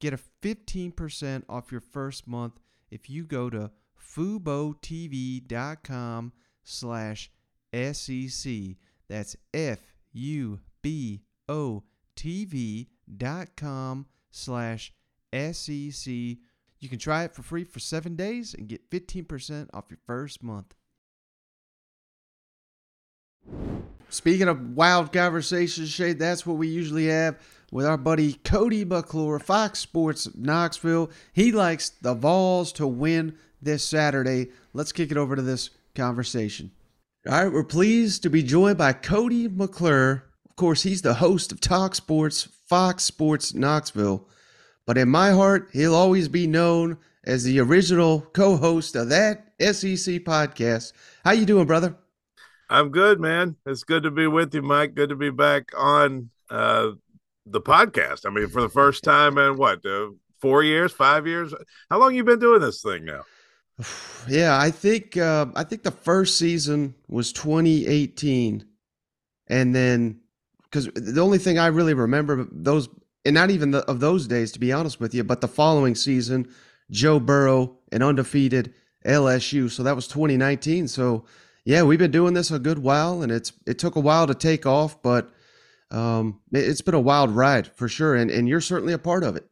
get a 15% off your first month if you go to FuboTV.com slash SEC. That's F U B O TV dot com slash SEC. You can try it for free for seven days and get 15% off your first month. Speaking of wild conversations, Shane, that's what we usually have with our buddy Cody McClure, Fox Sports Knoxville. He likes the Vols to win this Saturday. Let's kick it over to this conversation. All right, we're pleased to be joined by Cody McClure. Of course, he's the host of Talk Sports, Fox Sports Knoxville. But in my heart, he'll always be known as the original co-host of that SEC podcast. How you doing, brother? I'm good, man. It's good to be with you, Mike. Good to be back on uh, the podcast. I mean, for the first time in what, uh, four years, five years? How long you been doing this thing now? Yeah, I think uh, I think the first season was 2018, and then because the only thing I really remember those, and not even the, of those days, to be honest with you, but the following season, Joe Burrow and undefeated LSU. So that was 2019. So yeah, we've been doing this a good while, and it's it took a while to take off, but um, it, it's been a wild ride for sure, and and you're certainly a part of it.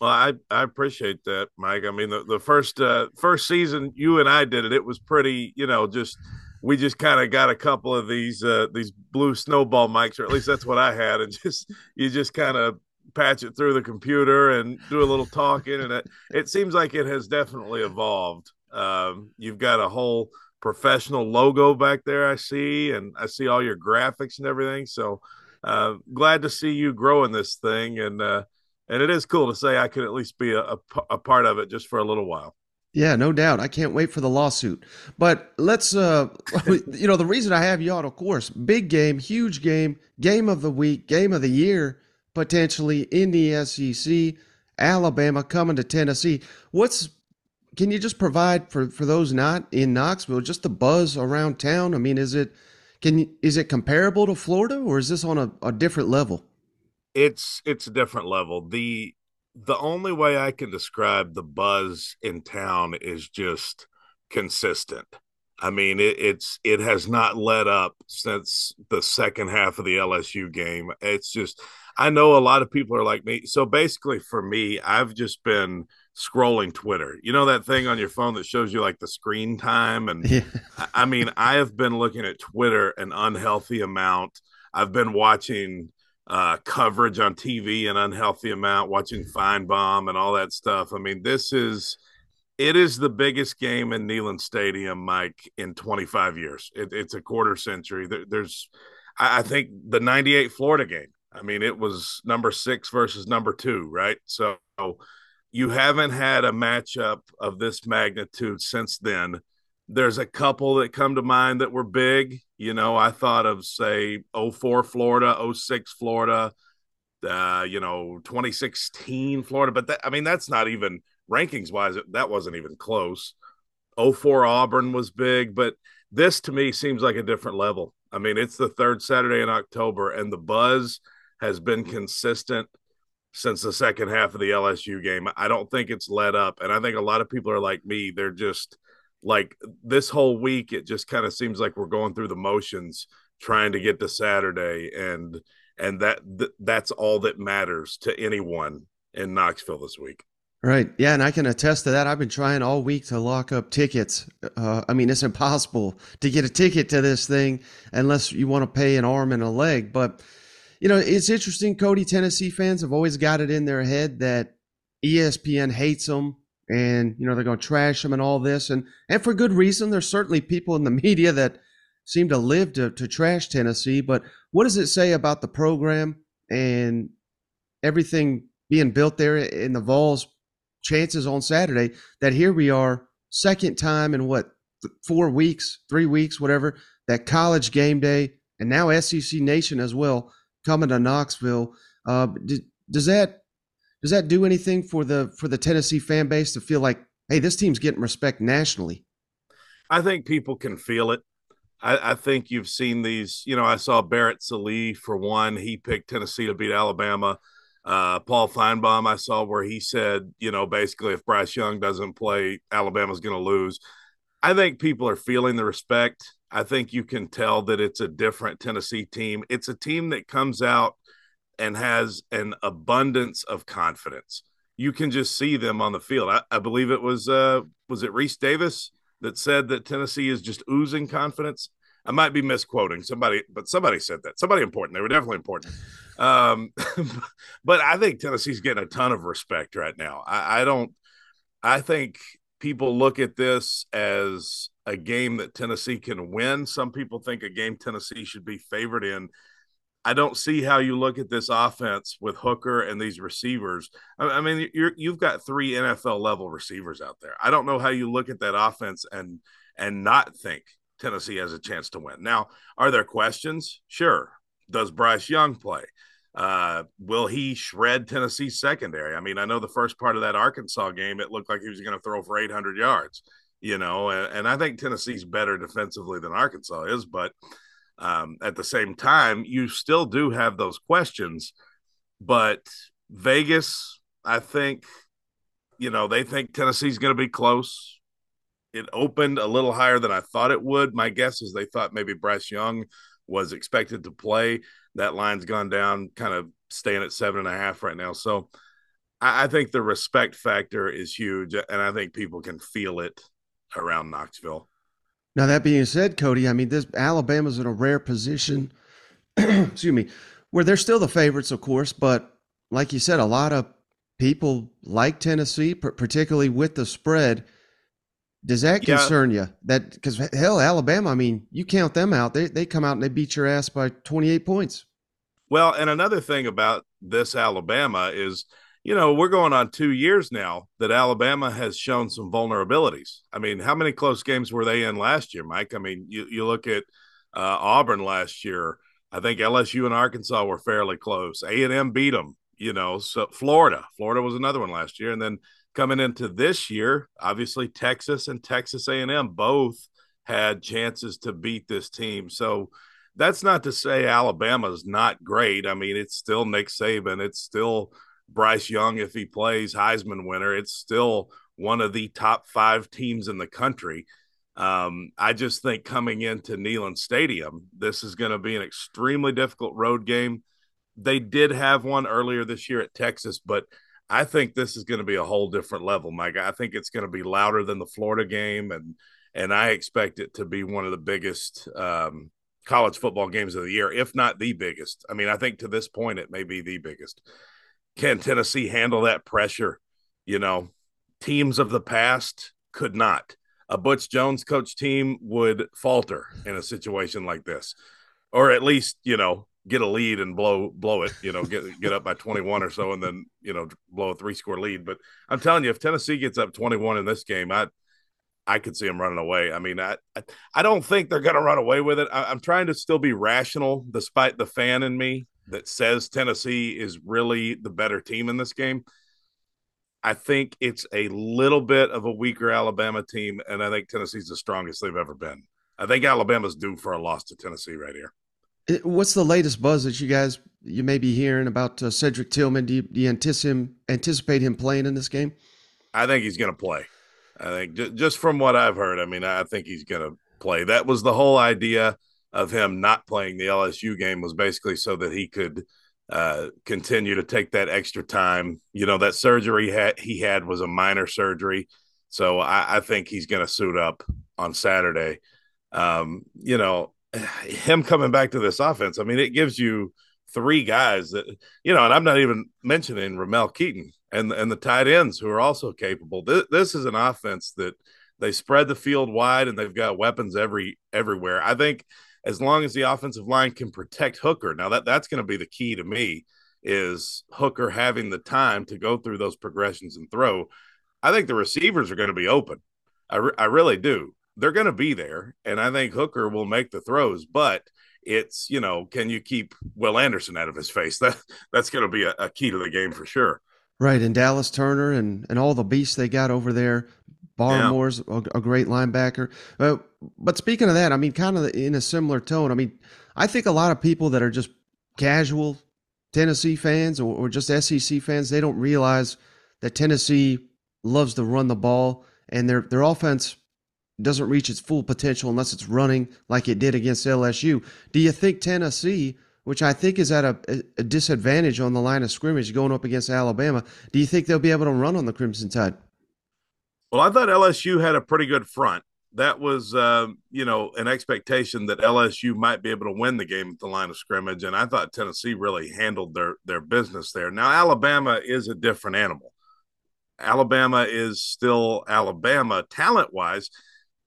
Well, I, I appreciate that, Mike. I mean, the, the first uh, first season you and I did it, it was pretty, you know, just we just kind of got a couple of these uh, these blue snowball mics, or at least that's what I had, and just you just kind of patch it through the computer and do a little talking, and it, it seems like it has definitely evolved. Um, you've got a whole professional logo back there, I see, and I see all your graphics and everything. So uh, glad to see you growing this thing and. Uh, and it is cool to say I could at least be a, a, a part of it just for a little while. Yeah, no doubt. I can't wait for the lawsuit. But let's, uh, you know, the reason I have you on, of course, big game, huge game, game of the week, game of the year, potentially in the SEC, Alabama coming to Tennessee. What's, can you just provide for, for those not in Knoxville, just the buzz around town? I mean, is it, can, is it comparable to Florida or is this on a, a different level? It's, it's a different level. The, the only way I can describe the buzz in town is just consistent. I mean, it, it's it has not let up since the second half of the LSU game. It's just I know a lot of people are like me. So basically, for me, I've just been scrolling Twitter. You know that thing on your phone that shows you like the screen time, and yeah. I mean, I have been looking at Twitter an unhealthy amount. I've been watching uh, coverage on TV an unhealthy amount, watching Finebaum and all that stuff. I mean, this is it is the biggest game in Neyland Stadium, Mike, in 25 years. It, it's a quarter century. There, there's, I, I think, the 98 Florida game. I mean, it was number six versus number two, right? So you haven't had a matchup of this magnitude since then. There's a couple that come to mind that were big. You know, I thought of say 04 Florida, 06 Florida, uh, you know, 2016 Florida, but that I mean that's not even rankings wise, that wasn't even close. 04 Auburn was big, but this to me seems like a different level. I mean, it's the third Saturday in October, and the buzz has been consistent since the second half of the LSU game. I don't think it's let up. And I think a lot of people are like me. They're just like this whole week it just kind of seems like we're going through the motions trying to get to Saturday and and that th- that's all that matters to anyone in Knoxville this week. Right. Yeah, and I can attest to that. I've been trying all week to lock up tickets. Uh, I mean, it's impossible to get a ticket to this thing unless you want to pay an arm and a leg. But you know, it's interesting. Cody, Tennessee fans have always got it in their head that ESPN hates them and you know they're going to trash them and all this and and for good reason. There's certainly people in the media that seem to live to, to trash tennessee but what does it say about the program and everything being built there in the vols chances on saturday that here we are second time in what four weeks three weeks whatever that college game day and now sec nation as well coming to knoxville. Uh, does that does that do anything for the for the Tennessee fan base to feel like, hey, this team's getting respect nationally? I think people can feel it. I, I think you've seen these. You know, I saw Barrett Sallee for one. He picked Tennessee to beat Alabama. Uh, Paul Finebaum, I saw where he said, you know, basically if Bryce Young doesn't play, Alabama's going to lose. I think people are feeling the respect. I think you can tell that it's a different Tennessee team. It's a team that comes out and has an abundance of confidence. You can just see them on the field. I, I believe it was uh was it Rece Davis that said that Tennessee is just oozing confidence. I might be misquoting somebody, but somebody said that. Somebody important. They were definitely important. Um, but I think Tennessee's getting a ton of respect right now. I, I don't. I think people look at this as a game that Tennessee can win. Some people think a game Tennessee should be favored in. I don't see how you look at this offense with Hooker and these receivers. I, mean, you're, you've got three NFL level receivers out there. I don't know how you look at that offense and and not think Tennessee has a chance to win. Now, are there questions? Sure. Does Bryce Young play? Uh, will he shred Tennessee's secondary? I mean, I know the first part of that Arkansas game, it looked like he was going to throw for 800 yards, you know, and, and I think Tennessee's better defensively than Arkansas is, but um, at the same time, you still do have those questions, but Vegas, I think, you know, they think Tennessee's going to be close. It opened a little higher than I thought it would. My guess is they thought maybe Bryce Young was expected to play. That line's gone down, kind of staying at seven and a half right now. So I, I think the respect factor is huge, and I think people can feel it around Knoxville. Now that being said, Cody, I mean this Alabama's in a rare position. excuse me, where they're still the favorites, of course, but like you said, a lot of people like Tennessee, particularly with the spread. Does that concern yeah. you? That because hell, Alabama. I mean, you count them out; they they come out and they beat your ass by twenty eight points. Well, and another thing about this Alabama is you know, we're going on two years now that Alabama has shown some vulnerabilities. I mean, how many close games were they in last year, Mike? I mean, you, you look at uh, Auburn last year. I think LSU and Arkansas were fairly close. A and M beat them. You know, so Florida, Florida was another one last year, and then coming into this year, obviously Texas and Texas A and M both had chances to beat this team. So that's not to say Alabama's not great. I mean, it's still Nick Saban. It's still Bryce Young if he plays Heisman winner. It's still one of the top five teams in the country. Um, I just think coming into Neyland Stadium, this is going to be an extremely difficult road game. They did have one earlier this year at Texas, but I think this is going to be a whole different level, Mike. I think it's going to be louder than the Florida game, and and I expect it to be one of the biggest um, college football games of the year, if not the biggest. I mean, I think to this point it may be the biggest. Can Tennessee handle that pressure? You know, teams of the past could not. A Butch Jones coach team would falter in a situation like this, or at least you know get a lead and blow blow it. You know, get get up by twenty one or so, and then you know blow a three score lead. But I'm telling you, if Tennessee gets up twenty one in this game, I I could see them running away. I mean, I I don't think they're going to run away with it. I, am trying to still be rational, despite the fan in me that says Tennessee is really the better team in this game. I think it's a little bit of a weaker Alabama team, and I think Tennessee's the strongest they've ever been. I think Alabama's due for a loss to Tennessee right here. What's the latest buzz that you guys you may be hearing about uh, Cedric Tillman? Do you, do you anticipate him, anticipate him playing in this game? I think he's going to play. I think j- just from what I've heard, I mean, I think he's going to play. That was the whole idea of him not playing the LSU game was basically so that he could uh, continue to take that extra time. You know, that surgery he had, he had was a minor surgery. So I, I think he's going to suit up on Saturday. Um, you know, him coming back to this offense, I mean, it gives you three guys that, you know, and I'm not even mentioning Ramel Keyton and, and the tight ends who are also capable. This, this is an offense that they spread the field wide and they've got weapons every everywhere. I think – as long as the offensive line can protect Hooker. Now that that's going to be the key to me is Hooker having the time to go through those progressions and throw. I think the receivers are going to be open. I, re- I really do. They're going to be there, and I think Hooker will make the throws. But it's you know, can you keep Will Anderson out of his face? That that's going to be a, a key to the game for sure. Right, and Dallas Turner and and all the beasts they got over there Barmore's yeah. a, a, great linebacker. Uh, but speaking of that, I mean, kind of in a similar tone. I mean, I think a lot of people that are just casual Tennessee fans or, or just SEC fans, they don't realize that Tennessee loves to run the ball and their their offense doesn't reach its full potential unless it's running like it did against LSU. Do you think Tennessee, which I think is at a, a disadvantage on the line of scrimmage going up against Alabama, do you think they'll be able to run on the Crimson Tide? Well, I thought LSU had a pretty good front. That was, uh, you know, an expectation that LSU might be able to win the game at the line of scrimmage, and I thought Tennessee really handled their their business there. Now, Alabama is a different animal. Alabama is still Alabama talent wise,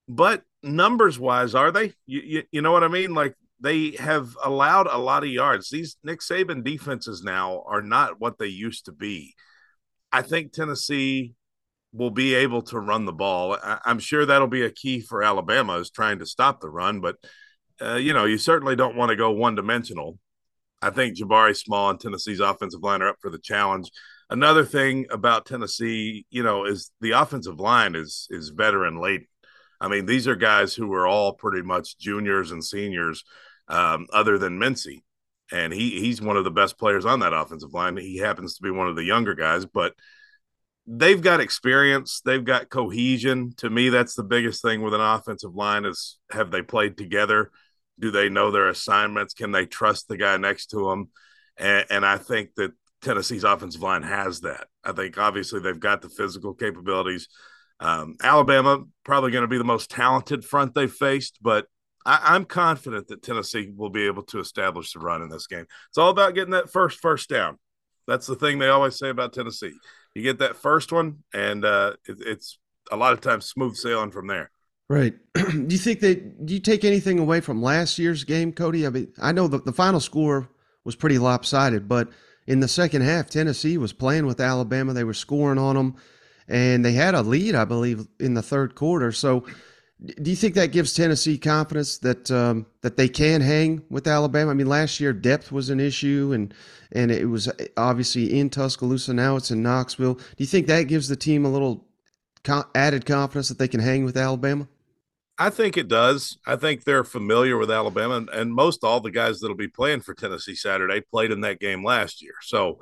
but numbers wise, are they? You, you, you know what I mean? Like they have allowed a lot of yards. These Nick Saban defenses now are not what they used to be. I think Tennessee will be able to run the ball. I, am sure that'll be a key for Alabama is trying to stop the run, but uh, you know, you certainly don't want to go one dimensional. I think Jabari Small and Tennessee's offensive line are up for the challenge. Another thing about Tennessee, you know, is the offensive line is is veteran laden. I mean, these are guys who are all pretty much juniors and seniors, um, other than Mincey, and he he's one of the best players on that offensive line. He happens to be one of the younger guys, but they've got experience, they've got cohesion. To me, that's the biggest thing with an offensive line is have they played together? Do they know their assignments? Can they trust the guy next to them? And, and I think that Tennessee's offensive line has that. I think obviously they've got the physical capabilities. Um, Alabama probably going to be the most talented front they've faced, but I, am confident that Tennessee will be able to establish the run in this game. It's all about getting that first first down. That's the thing they always say about Tennessee you get that first one, and uh, it, it's a lot of times smooth sailing from there. Right. do you think that do you take anything away from last year's game, Cody? I mean, I know the, the final score was pretty lopsided, but in the second half, Tennessee was playing with Alabama. They were scoring on them, and they had a lead, I believe, in the third quarter. So, do you think that gives Tennessee confidence that um, that they can hang with Alabama? I mean, last year depth was an issue, and and it was obviously in Tuscaloosa. Now it's in Knoxville. Do you think that gives the team a little added confidence that they can hang with Alabama? I think it does. I think they're familiar with Alabama, and, and most all the guys that'll be playing for Tennessee Saturday played in that game last year. So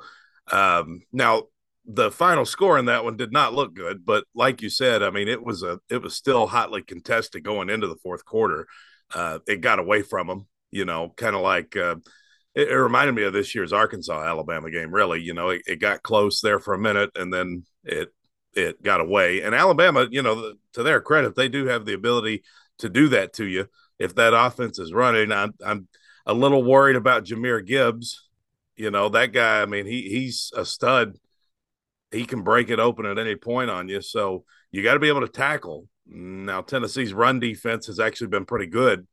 um, now the final score in that one did not look good, but like you said, I mean, it was a it was still hotly contested going into the fourth quarter. Uh, it got away from them, you know, kind of like uh, it, it, reminded me of this year's Arkansas Alabama game. Really, you know, it, it got close there for a minute, and then it it got away. And Alabama, you know, to their credit, they do have the ability to do that to you if that offense is running. I'm, I'm a little worried about Jahmyr Gibbs. You know, that guy, I mean, he he's a stud. He can break it open at any point on you. So you got to be able to tackle. Now, Tennessee's run defense has actually been pretty good.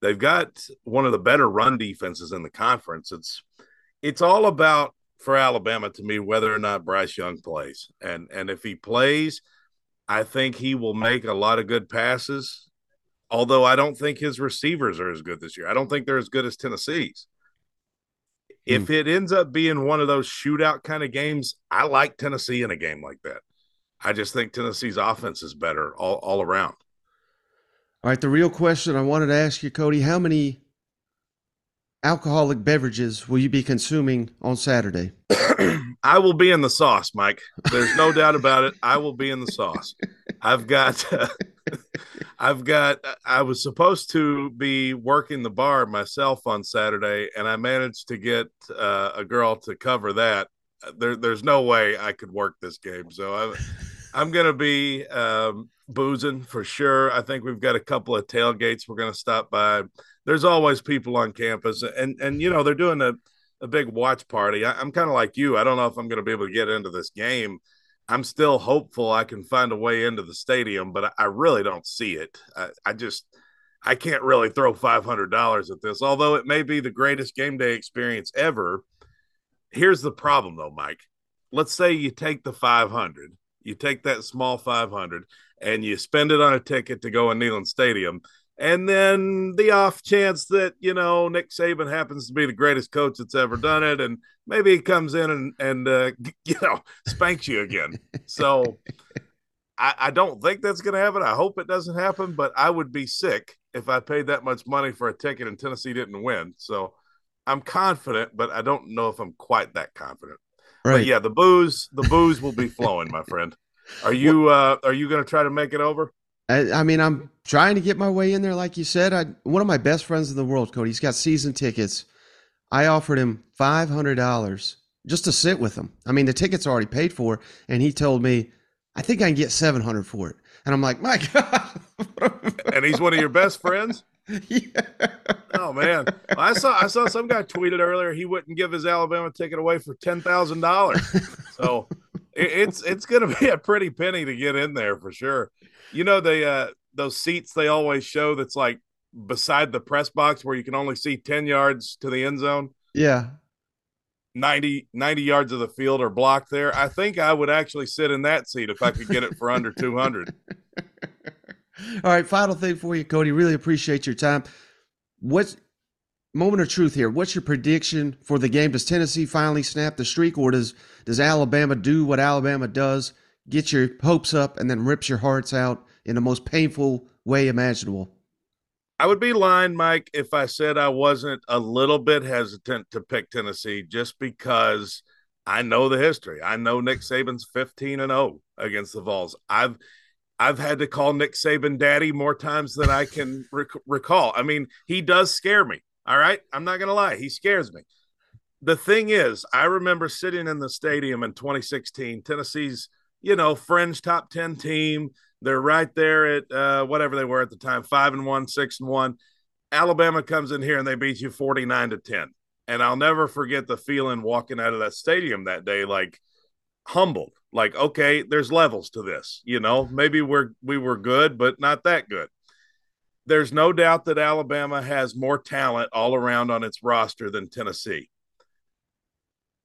They've got one of the better run defenses in the conference. It's it's all about for Alabama to me whether or not Bryce Young plays. And and if he plays, I think he will make a lot of good passes. Although I don't think his receivers are as good this year. I don't think they're as good as Tennessee's. If hmm. it ends up being one of those shootout kind of games, I like Tennessee in a game like that. I just think Tennessee's offense is better all, all around. All right, the real question I wanted to ask you, Cody, how many alcoholic beverages will you be consuming on Saturday? I will be in the sauce, Mike. There's no doubt about it. I will be in the sauce. I've got, uh, I've got. I was supposed to be working the bar myself on Saturday, and I managed to get uh, a girl to cover that. There, there's no way I could work this game, so I'm, I'm gonna be um, boozing for sure. I think we've got a couple of tailgates we're gonna stop by there's always people on campus, and and you know they're doing a a big watch party. I, am kind of like you. I don't know if I'm going to be able to get into this game. I'm still hopeful I can find a way into the stadium, but I, really don't see it. I, I just I can't really throw five hundred dollars at this, although it may be the greatest game day experience ever. Here's the problem, though, Mike. Let's say you take the five hundred, you take that small five hundred, and you spend it on a ticket to go in Neyland Stadium and then the off chance that you know Nick Saban happens to be the greatest coach that's ever done it, and maybe he comes in and and uh, you know spanks you again. So I, I don't think that's going to happen. I hope it doesn't happen, but I would be sick if I paid that much money for a ticket and Tennessee didn't win. So I'm confident, but I don't know if I'm quite that confident. Right. But yeah, the booze, the booze will be flowing, my friend. Are you uh, are you going to try to make it over? I, I, mean, I'm trying to get my way in there, like you said. I, one of my best friends in the world, Cody, he's got season tickets. I offered him five hundred dollars just to sit with him. I mean, the tickets are already paid for, and he told me, "I think I can get seven hundred for it." And I'm like, "My God!" and he's one of your best friends. Yeah. Oh man, I saw I saw some guy tweeted earlier he wouldn't give his Alabama ticket away for ten thousand dollars. So it's it's going to be a pretty penny to get in there for sure. You know the uh, those seats they always show that's like beside the press box where you can only see 10 yards to the end zone. Yeah. 90, 90 yards of the field are blocked there. I think I would actually sit in that seat if I could get it for under 200. All right, final thing for you, Cody. Really appreciate your time. What's moment of truth here? What's your prediction for the game? Does Tennessee finally snap the streak, or does does Alabama do what Alabama does, get your hopes up and then rips your hearts out in the most painful way imaginable. I would be lying, Mike, if I said I wasn't a little bit hesitant to pick Tennessee just because I know the history. I know Nick Saban's 15 and 0 against the Vols. I've I've had to call Nick Saban daddy more times than I can rec- recall. I mean, he does scare me. All right? I'm not going to lie. He scares me. The thing is, I remember sitting in the stadium in 2016, Tennessee's you know, fringe top 10 team. They're right there at uh, whatever they were at the time, five and one, six and one. Alabama comes in here and they beat you 49 to 10. And I'll never forget the feeling walking out of that stadium that day, like humbled, like, okay, there's levels to this. You know, maybe we're we were good, but not that good. There's no doubt that Alabama has more talent all around on its roster than Tennessee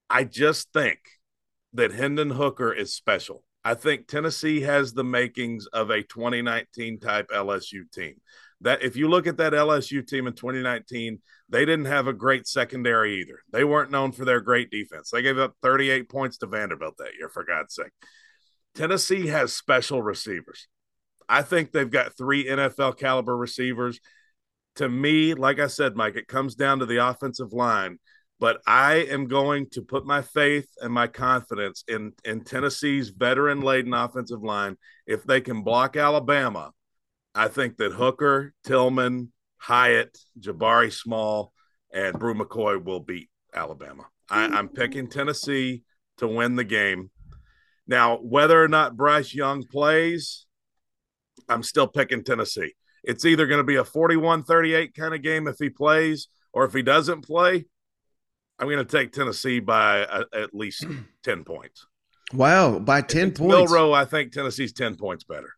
I just think that Hendon Hooker is special. I think Tennessee has the makings of a 2019 type LSU team. That if you look at that LSU team in 2019, they didn't have a great secondary either. They weren't known for their great defense. They gave up 38 points to Vanderbilt that year, for God's sake. Tennessee has special receivers. I think they've got three NFL caliber receivers. To me, like I said, Mike, it comes down to the offensive line. But I am going to put my faith and my confidence in, in Tennessee's veteran laden offensive line. If they can block Alabama, I think that Hooker, Tillman, Hyatt, Jabari Small, and Bru McCoy will beat Alabama. I, I'm picking Tennessee to win the game. Now, whether or not Bryce Young plays, I'm still picking Tennessee. It's either going to be a 41 38 kind of game if he plays, or if he doesn't play, I'm going to take Tennessee by a, at least 10 points. Wow, by 10 It's points. Milroe, I think Tennessee's 10 points better.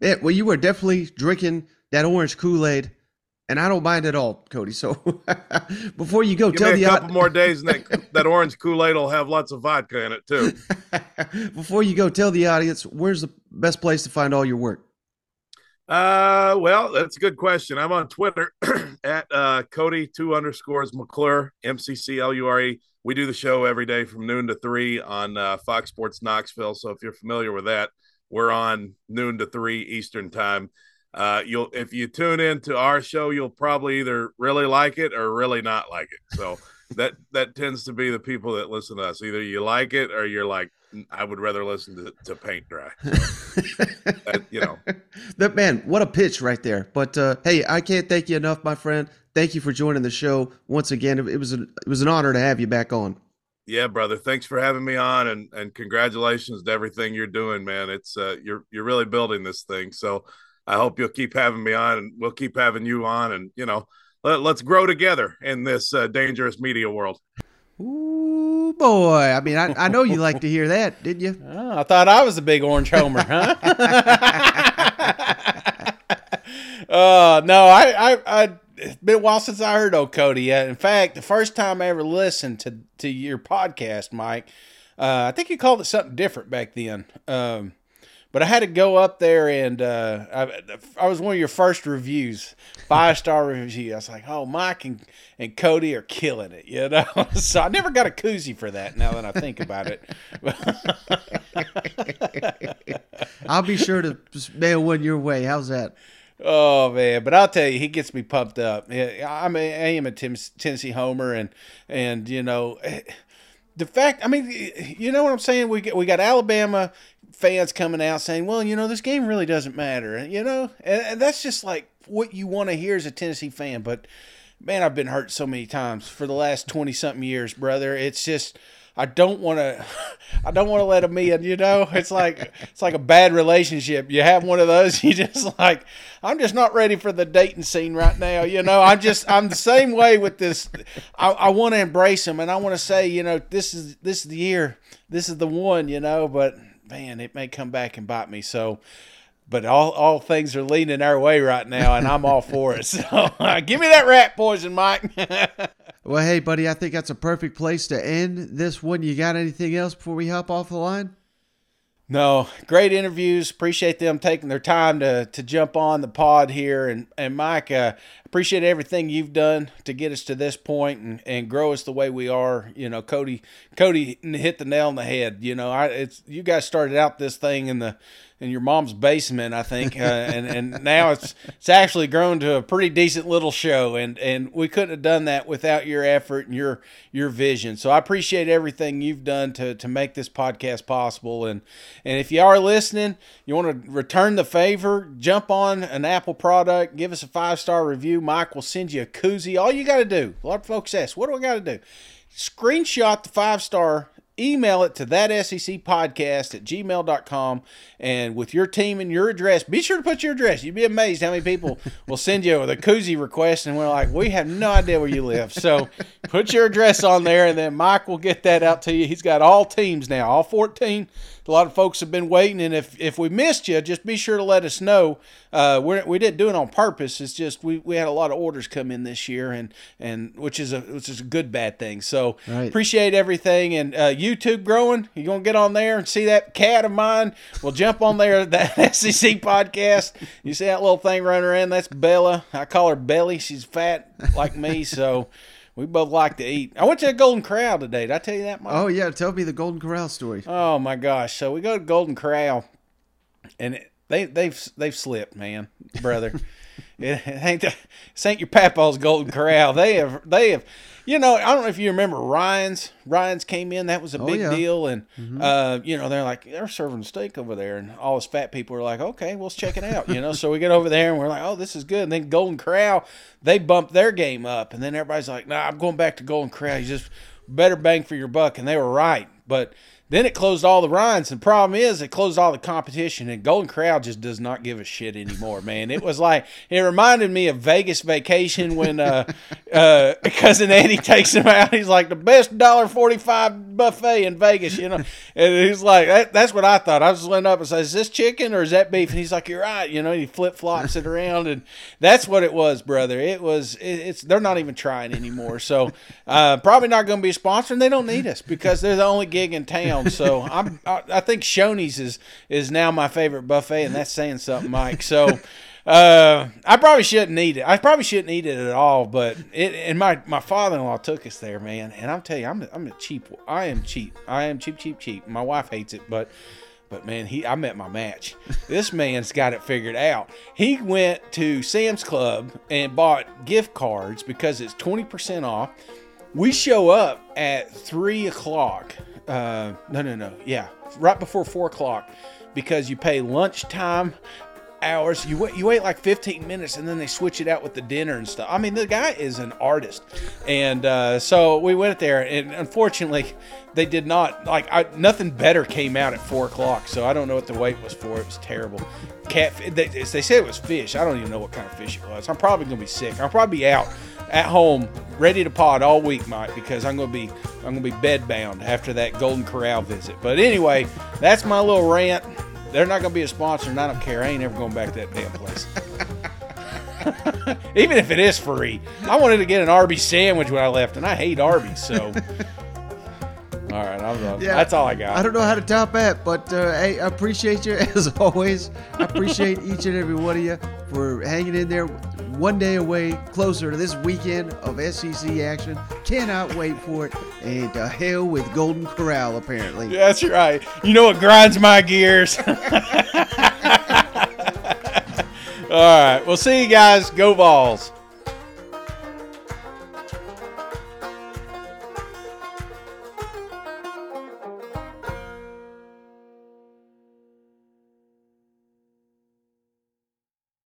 Yeah, well, you were definitely drinking that orange Kool Aid, and I don't mind at all, Cody. So before you go, Give tell me the a couple more days, and that, that orange Kool Aid will have lots of vodka in it, too. before you go, tell the audience where's the best place to find all your work. Uh, well, that's a good question. I'm on Twitter at uh, Cody two underscores McClure M C C L U R E. We do the show every day from noon to three on uh, Fox Sports Knoxville. So if you're familiar with that, we're on noon to three Eastern time. Uh, you'll if you tune in to our show, you'll probably either really like it or really not like it. So that that tends to be the people that listen to us. Either you like it or you're like, I would rather listen to, to paint dry. That, you know. that man, what a pitch right there. But uh, hey, I can't thank you enough, my friend. Thank you for joining the show once again. It, it was an, it was an honor to have you back on. Yeah, brother. Thanks for having me on, and and congratulations to everything you're doing, man. It's uh, you're you're really building this thing. So I hope you'll keep having me on, and we'll keep having you on, and you know, let, let's grow together in this uh, dangerous media world. Ooh boy! I mean, I, I know you like to hear that, didn't you? Oh, I thought I was a big orange homer, huh? uh, no, I, I, I, it's been a while since I heard old Cody. Yet. In fact, the first time I ever listened to to your podcast, Mike, uh, I think you called it something different back then. Um, but I had to go up there and uh, I, I was one of your first reviews, five star review. I was like, oh, Mike and, and Cody are killing it, you know. so I never got a koozie for that. Now that I think about it. I'll be sure to mail one your way. How's that? Oh man, but I'll tell you, he gets me pumped up. I'm a, I am a Tennessee homer, and and you know, the fact. I mean, you know what I'm saying? We get, we got Alabama fans coming out saying, "Well, you know, this game really doesn't matter," you know, and, and that's just like what you want to hear as a Tennessee fan. But man, I've been hurt so many times for the last twenty something years, brother. It's just. I don't want to. I don't want to let them in. You know, it's like it's like a bad relationship. You have one of those. You just like, I'm just not ready for the dating scene right now. You know, I'm just I'm the same way with this. I, I want to embrace them, and I want to say, you know, this is this is the year. This is the one. You know, but man, it may come back and bite me. So. But all, all things are leaning our way right now, and I'm all for it. So uh, give me that rat poison, Mike. well, hey, buddy, I think that's a perfect place to end this one. You got anything else before we hop off the line? No, great interviews. Appreciate them taking their time to to jump on the pod here. And and Mike, uh, appreciate everything you've done to get us to this point and, and grow us the way we are. You know, Cody Cody hit the nail on the head. You know, I it's you guys started out this thing in the in your mom's basement, I think, uh, and and now it's it's actually grown to a pretty decent little show, and and we couldn't have done that without your effort and your your vision. So I appreciate everything you've done to to make this podcast possible, and and if you are listening, you want to return the favor, jump on an Apple product, give us a five star review. Mike will send you a koozie. All you got to do, a lot of folks ask, what do I got to do? Screenshot the five star email it to that SEC podcast at gmail.com and with your team and your address, be sure to put your address. You'd be amazed how many people will send you the koozie request and we're like, we have no idea where you live. So put your address on there and then Mike will get that out to you. He's got all teams now, all 14. A lot of folks have been waiting, and if if we missed you, just be sure to let us know. Uh, we're, we didn't do it on purpose. It's just we, we had a lot of orders come in this year, and and which is a which is a good bad thing. So Right. appreciate everything, and uh, YouTube growing. You gonna get on there and see that cat of mine? Well, jump on there that SEC podcast. You see that little thing running around? That's Bella. I call her Belly. She's fat like me, so. We both like to eat. I went to the Golden Corral today. Did I tell you that, Mike? Oh yeah, tell me the Golden Corral story. Oh my gosh! So we go to Golden Corral, and it, they they've they've slipped, man, brother. it, ain't the, this ain't your papa's Golden Corral. They have they have, you know. I don't know if you remember Ryan's. Ryan's came in. That was a Oh, big yeah. deal, and uh, you know they're like they're serving steak over there, and all us fat people are like, okay, well, let's check it out. You know, so we get over there and we're like, oh, this is good. And then Golden Corral, they bumped their game up, and then everybody's like, nah, I'm going back to Golden Corral. You just better bang for your buck, and they were right, but. Then it closed all the Ryans. And problem is, it closed all the competition. And Golden Corral just does not give a shit anymore, man. It was like it reminded me of Vegas vacation when uh, uh, cousin Eddie takes him out. He's like the best dollar forty five buffet in Vegas, you know. And he's like, that, that's what I thought. I was went up and said, "Is this chicken or is that beef?" And he's like, "You're right," you know. And he flip flops it around, and that's what it was, brother. It was. It, it's they're not even trying anymore. So uh, probably not going to be a sponsor, and they don't need us because they're the only gig in town. So I'm. I, I think Shoney's is is now my favorite buffet, and that's saying something, Mike. So. Uh, I probably shouldn't eat it. I probably shouldn't eat it at all. But it and my, my father in law took us there, man. And I'm telling you, I'm I'm a cheap. I am cheap. I am cheap, cheap, cheap. My wife hates it, but but man, he I met my match. This man's got it figured out. He went to Sam's Club and bought gift cards because it's twenty percent off. We show up at three o'clock. Uh, no, no, no. Yeah, right before four o'clock because you pay lunchtime hours. You wait, you wait like 15 minutes, and then they switch it out with the dinner and stuff. I mean, the guy is an artist, and uh, so we went there, and unfortunately, they did not like. I, nothing better came out at four o'clock, so I don't know what the wait was for. It was terrible. Cat, they, they said it was fish. I don't even know what kind of fish it was. I'm probably gonna be sick. I'll probably be out at home, ready to pod all week, Mike, because I'm gonna be I'm gonna be bed bound after that Golden Corral visit. But anyway, that's my little rant. They're not gonna be a sponsor, and I don't care. I ain't ever going back to that damn place. Even if it is free, I wanted to get an Arby's sandwich when I left, and I hate Arby's. So, all right, I'm done. Yeah, that's all I got. I don't know how to top that, but uh, hey, I appreciate you as always. I appreciate each and every one of you for hanging in there. One day away, closer to this weekend of SEC action. Cannot wait for it. And to hell with Golden Corral, apparently. That's right. You know what grinds my gears? All right. We'll see you guys. Go balls.